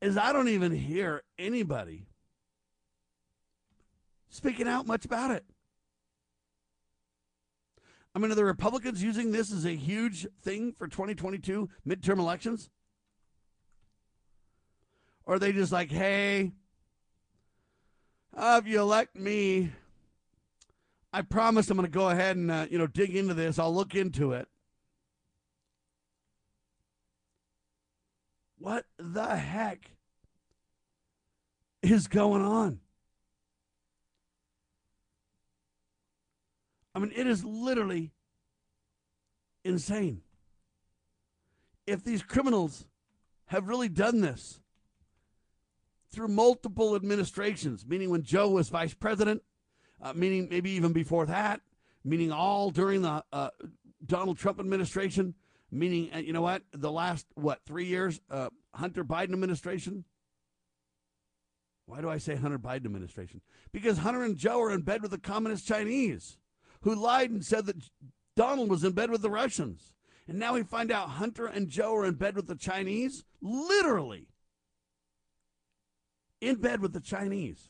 is I don't even hear anybody speaking out much about it. I mean, are the Republicans using this as a huge thing for 2022 midterm elections? Or are they just like, hey, uh, if you elect me, I promise I'm going to go ahead and, uh, you know, dig into this. I'll look into it. What the heck is going on? I mean, it is literally insane. If these criminals have really done this, through multiple administrations, meaning when Joe was vice president, uh, meaning maybe even before that, meaning all during the uh, Donald Trump administration, meaning, uh, you know what, the last, what, three years, uh, Hunter Biden administration. Why do I say Hunter Biden administration? Because Hunter and Joe are in bed with the communist Chinese who lied and said that Donald was in bed with the Russians. And now we find out Hunter and Joe are in bed with the Chinese, literally in bed with the Chinese.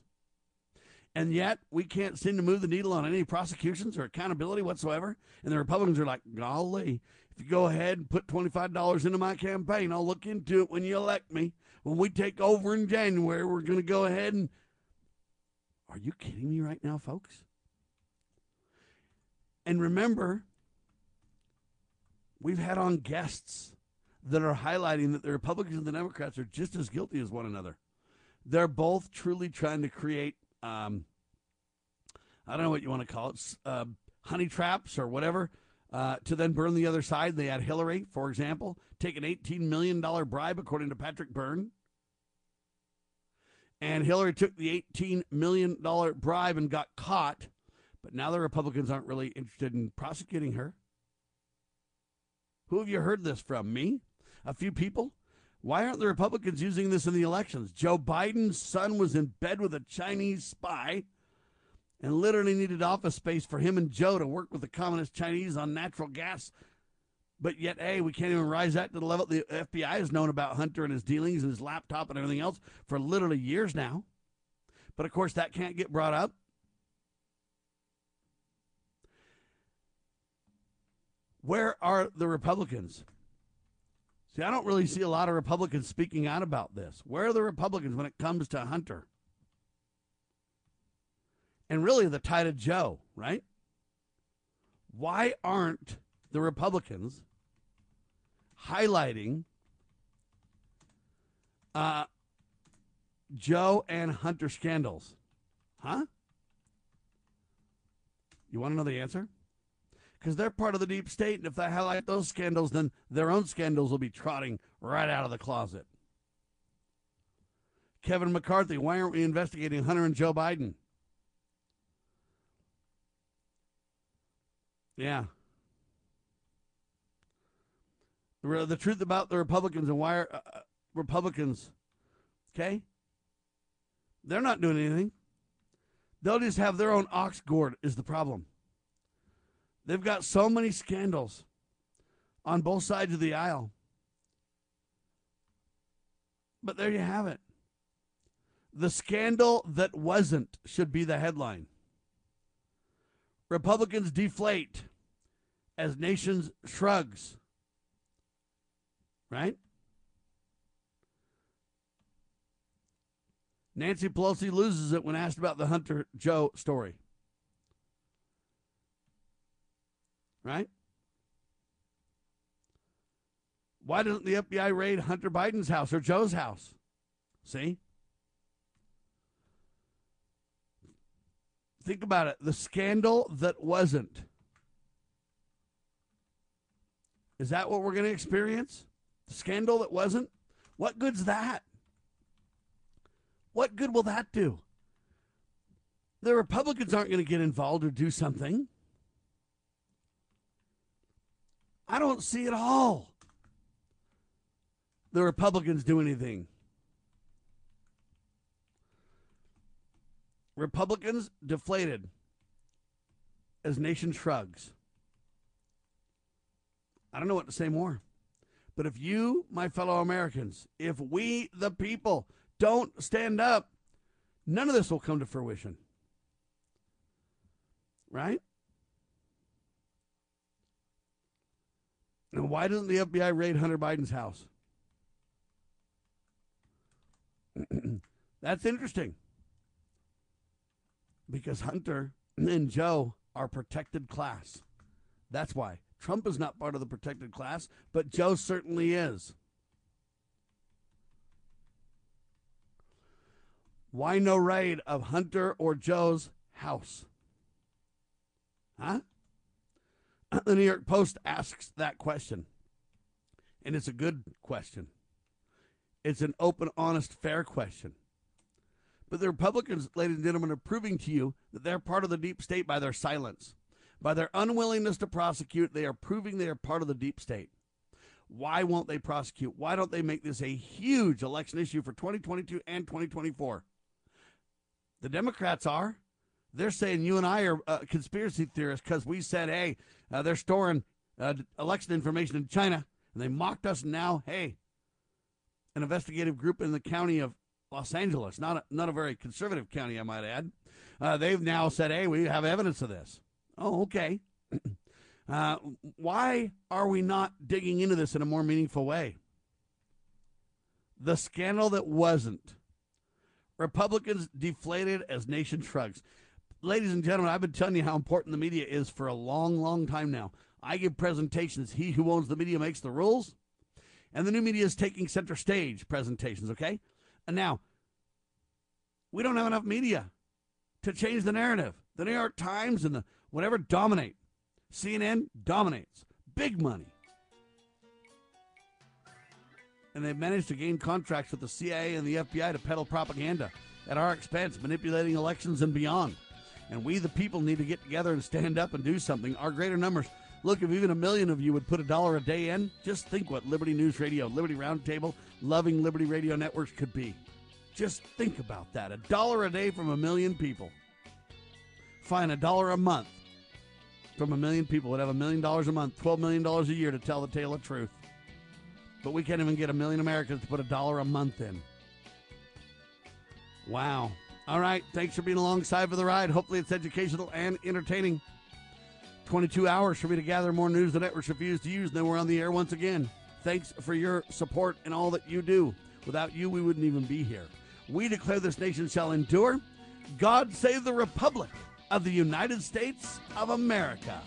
And yet, we can't seem to move the needle on any prosecutions or accountability whatsoever. And the Republicans are like, golly, if you go ahead and put $25 into my campaign, I'll look into it when you elect me. When we take over in January, we're going to go ahead and. Are you kidding me right now, folks? And remember, we've had on guests that are highlighting that the Republicans and the Democrats are just as guilty as one another. They're both truly trying to create, um, I don't know what you want to call it, uh, honey traps or whatever, uh, to then burn the other side. They had Hillary, for example, take an $18 million bribe, according to Patrick Byrne. And Hillary took the $18 million bribe and got caught. But now the Republicans aren't really interested in prosecuting her. Who have you heard this from? Me? A few people? Why aren't the Republicans using this in the elections? Joe Biden's son was in bed with a Chinese spy and literally needed office space for him and Joe to work with the communist Chinese on natural gas. But yet, hey, we can't even rise that to the level the FBI has known about Hunter and his dealings and his laptop and everything else for literally years now. But of course, that can't get brought up. Where are the Republicans? See, I don't really see a lot of Republicans speaking out about this. Where are the Republicans when it comes to Hunter? And really the tie to Joe, right? Why aren't the Republicans highlighting uh, Joe and Hunter scandals? Huh? You want to know the answer? Because they're part of the deep state, and if they highlight those scandals, then their own scandals will be trotting right out of the closet. Kevin McCarthy, why aren't we investigating Hunter and Joe Biden? Yeah. The, the truth about the Republicans and why are uh, uh, Republicans, okay? They're not doing anything. They'll just have their own ox gored, is the problem. They've got so many scandals on both sides of the aisle. But there you have it. The scandal that wasn't should be the headline. Republicans deflate as nations shrugs. Right? Nancy Pelosi loses it when asked about the Hunter Joe story. Right? Why doesn't the FBI raid Hunter Biden's house or Joe's house? See? Think about it. The scandal that wasn't. Is that what we're going to experience? The scandal that wasn't? What good's that? What good will that do? The Republicans aren't going to get involved or do something. I don't see at all the Republicans do anything. Republicans deflated as nation shrugs. I don't know what to say more. But if you, my fellow Americans, if we, the people, don't stand up, none of this will come to fruition. Right? And why doesn't the FBI raid Hunter Biden's house? That's interesting. Because Hunter and Joe are protected class. That's why. Trump is not part of the protected class, but Joe certainly is. Why no raid of Hunter or Joe's house? Huh? The New York Post asks that question. And it's a good question. It's an open, honest, fair question. But the Republicans, ladies and gentlemen, are proving to you that they're part of the deep state by their silence. By their unwillingness to prosecute, they are proving they are part of the deep state. Why won't they prosecute? Why don't they make this a huge election issue for 2022 and 2024? The Democrats are. They're saying you and I are uh, conspiracy theorists because we said, hey, uh, they're storing uh, election information in China, and they mocked us. Now, hey, an investigative group in the county of Los Angeles, not a, not a very conservative county, I might add, uh, they've now said, hey, we have evidence of this. Oh, okay. Uh, why are we not digging into this in a more meaningful way? The scandal that wasn't. Republicans deflated as nation shrugs. Ladies and gentlemen, I've been telling you how important the media is for a long, long time now. I give presentations. He who owns the media makes the rules. And the new media is taking center stage presentations, okay? And now, we don't have enough media to change the narrative. The New York Times and the whatever dominate. CNN dominates. Big money. And they've managed to gain contracts with the CIA and the FBI to peddle propaganda at our expense, manipulating elections and beyond. And we, the people, need to get together and stand up and do something. Our greater numbers. Look, if even a million of you would put a dollar a day in, just think what Liberty News Radio, Liberty Roundtable, loving Liberty Radio networks could be. Just think about that. A dollar a day from a million people. Fine, a dollar a month from a million people would have a million dollars a month, $12 million a year to tell the tale of truth. But we can't even get a million Americans to put a dollar a month in. Wow. All right. Thanks for being alongside for the ride. Hopefully, it's educational and entertaining. 22 hours for me to gather more news the networks refuse to use, and then we're on the air once again. Thanks for your support and all that you do. Without you, we wouldn't even be here. We declare this nation shall endure. God save the Republic of the United States of America.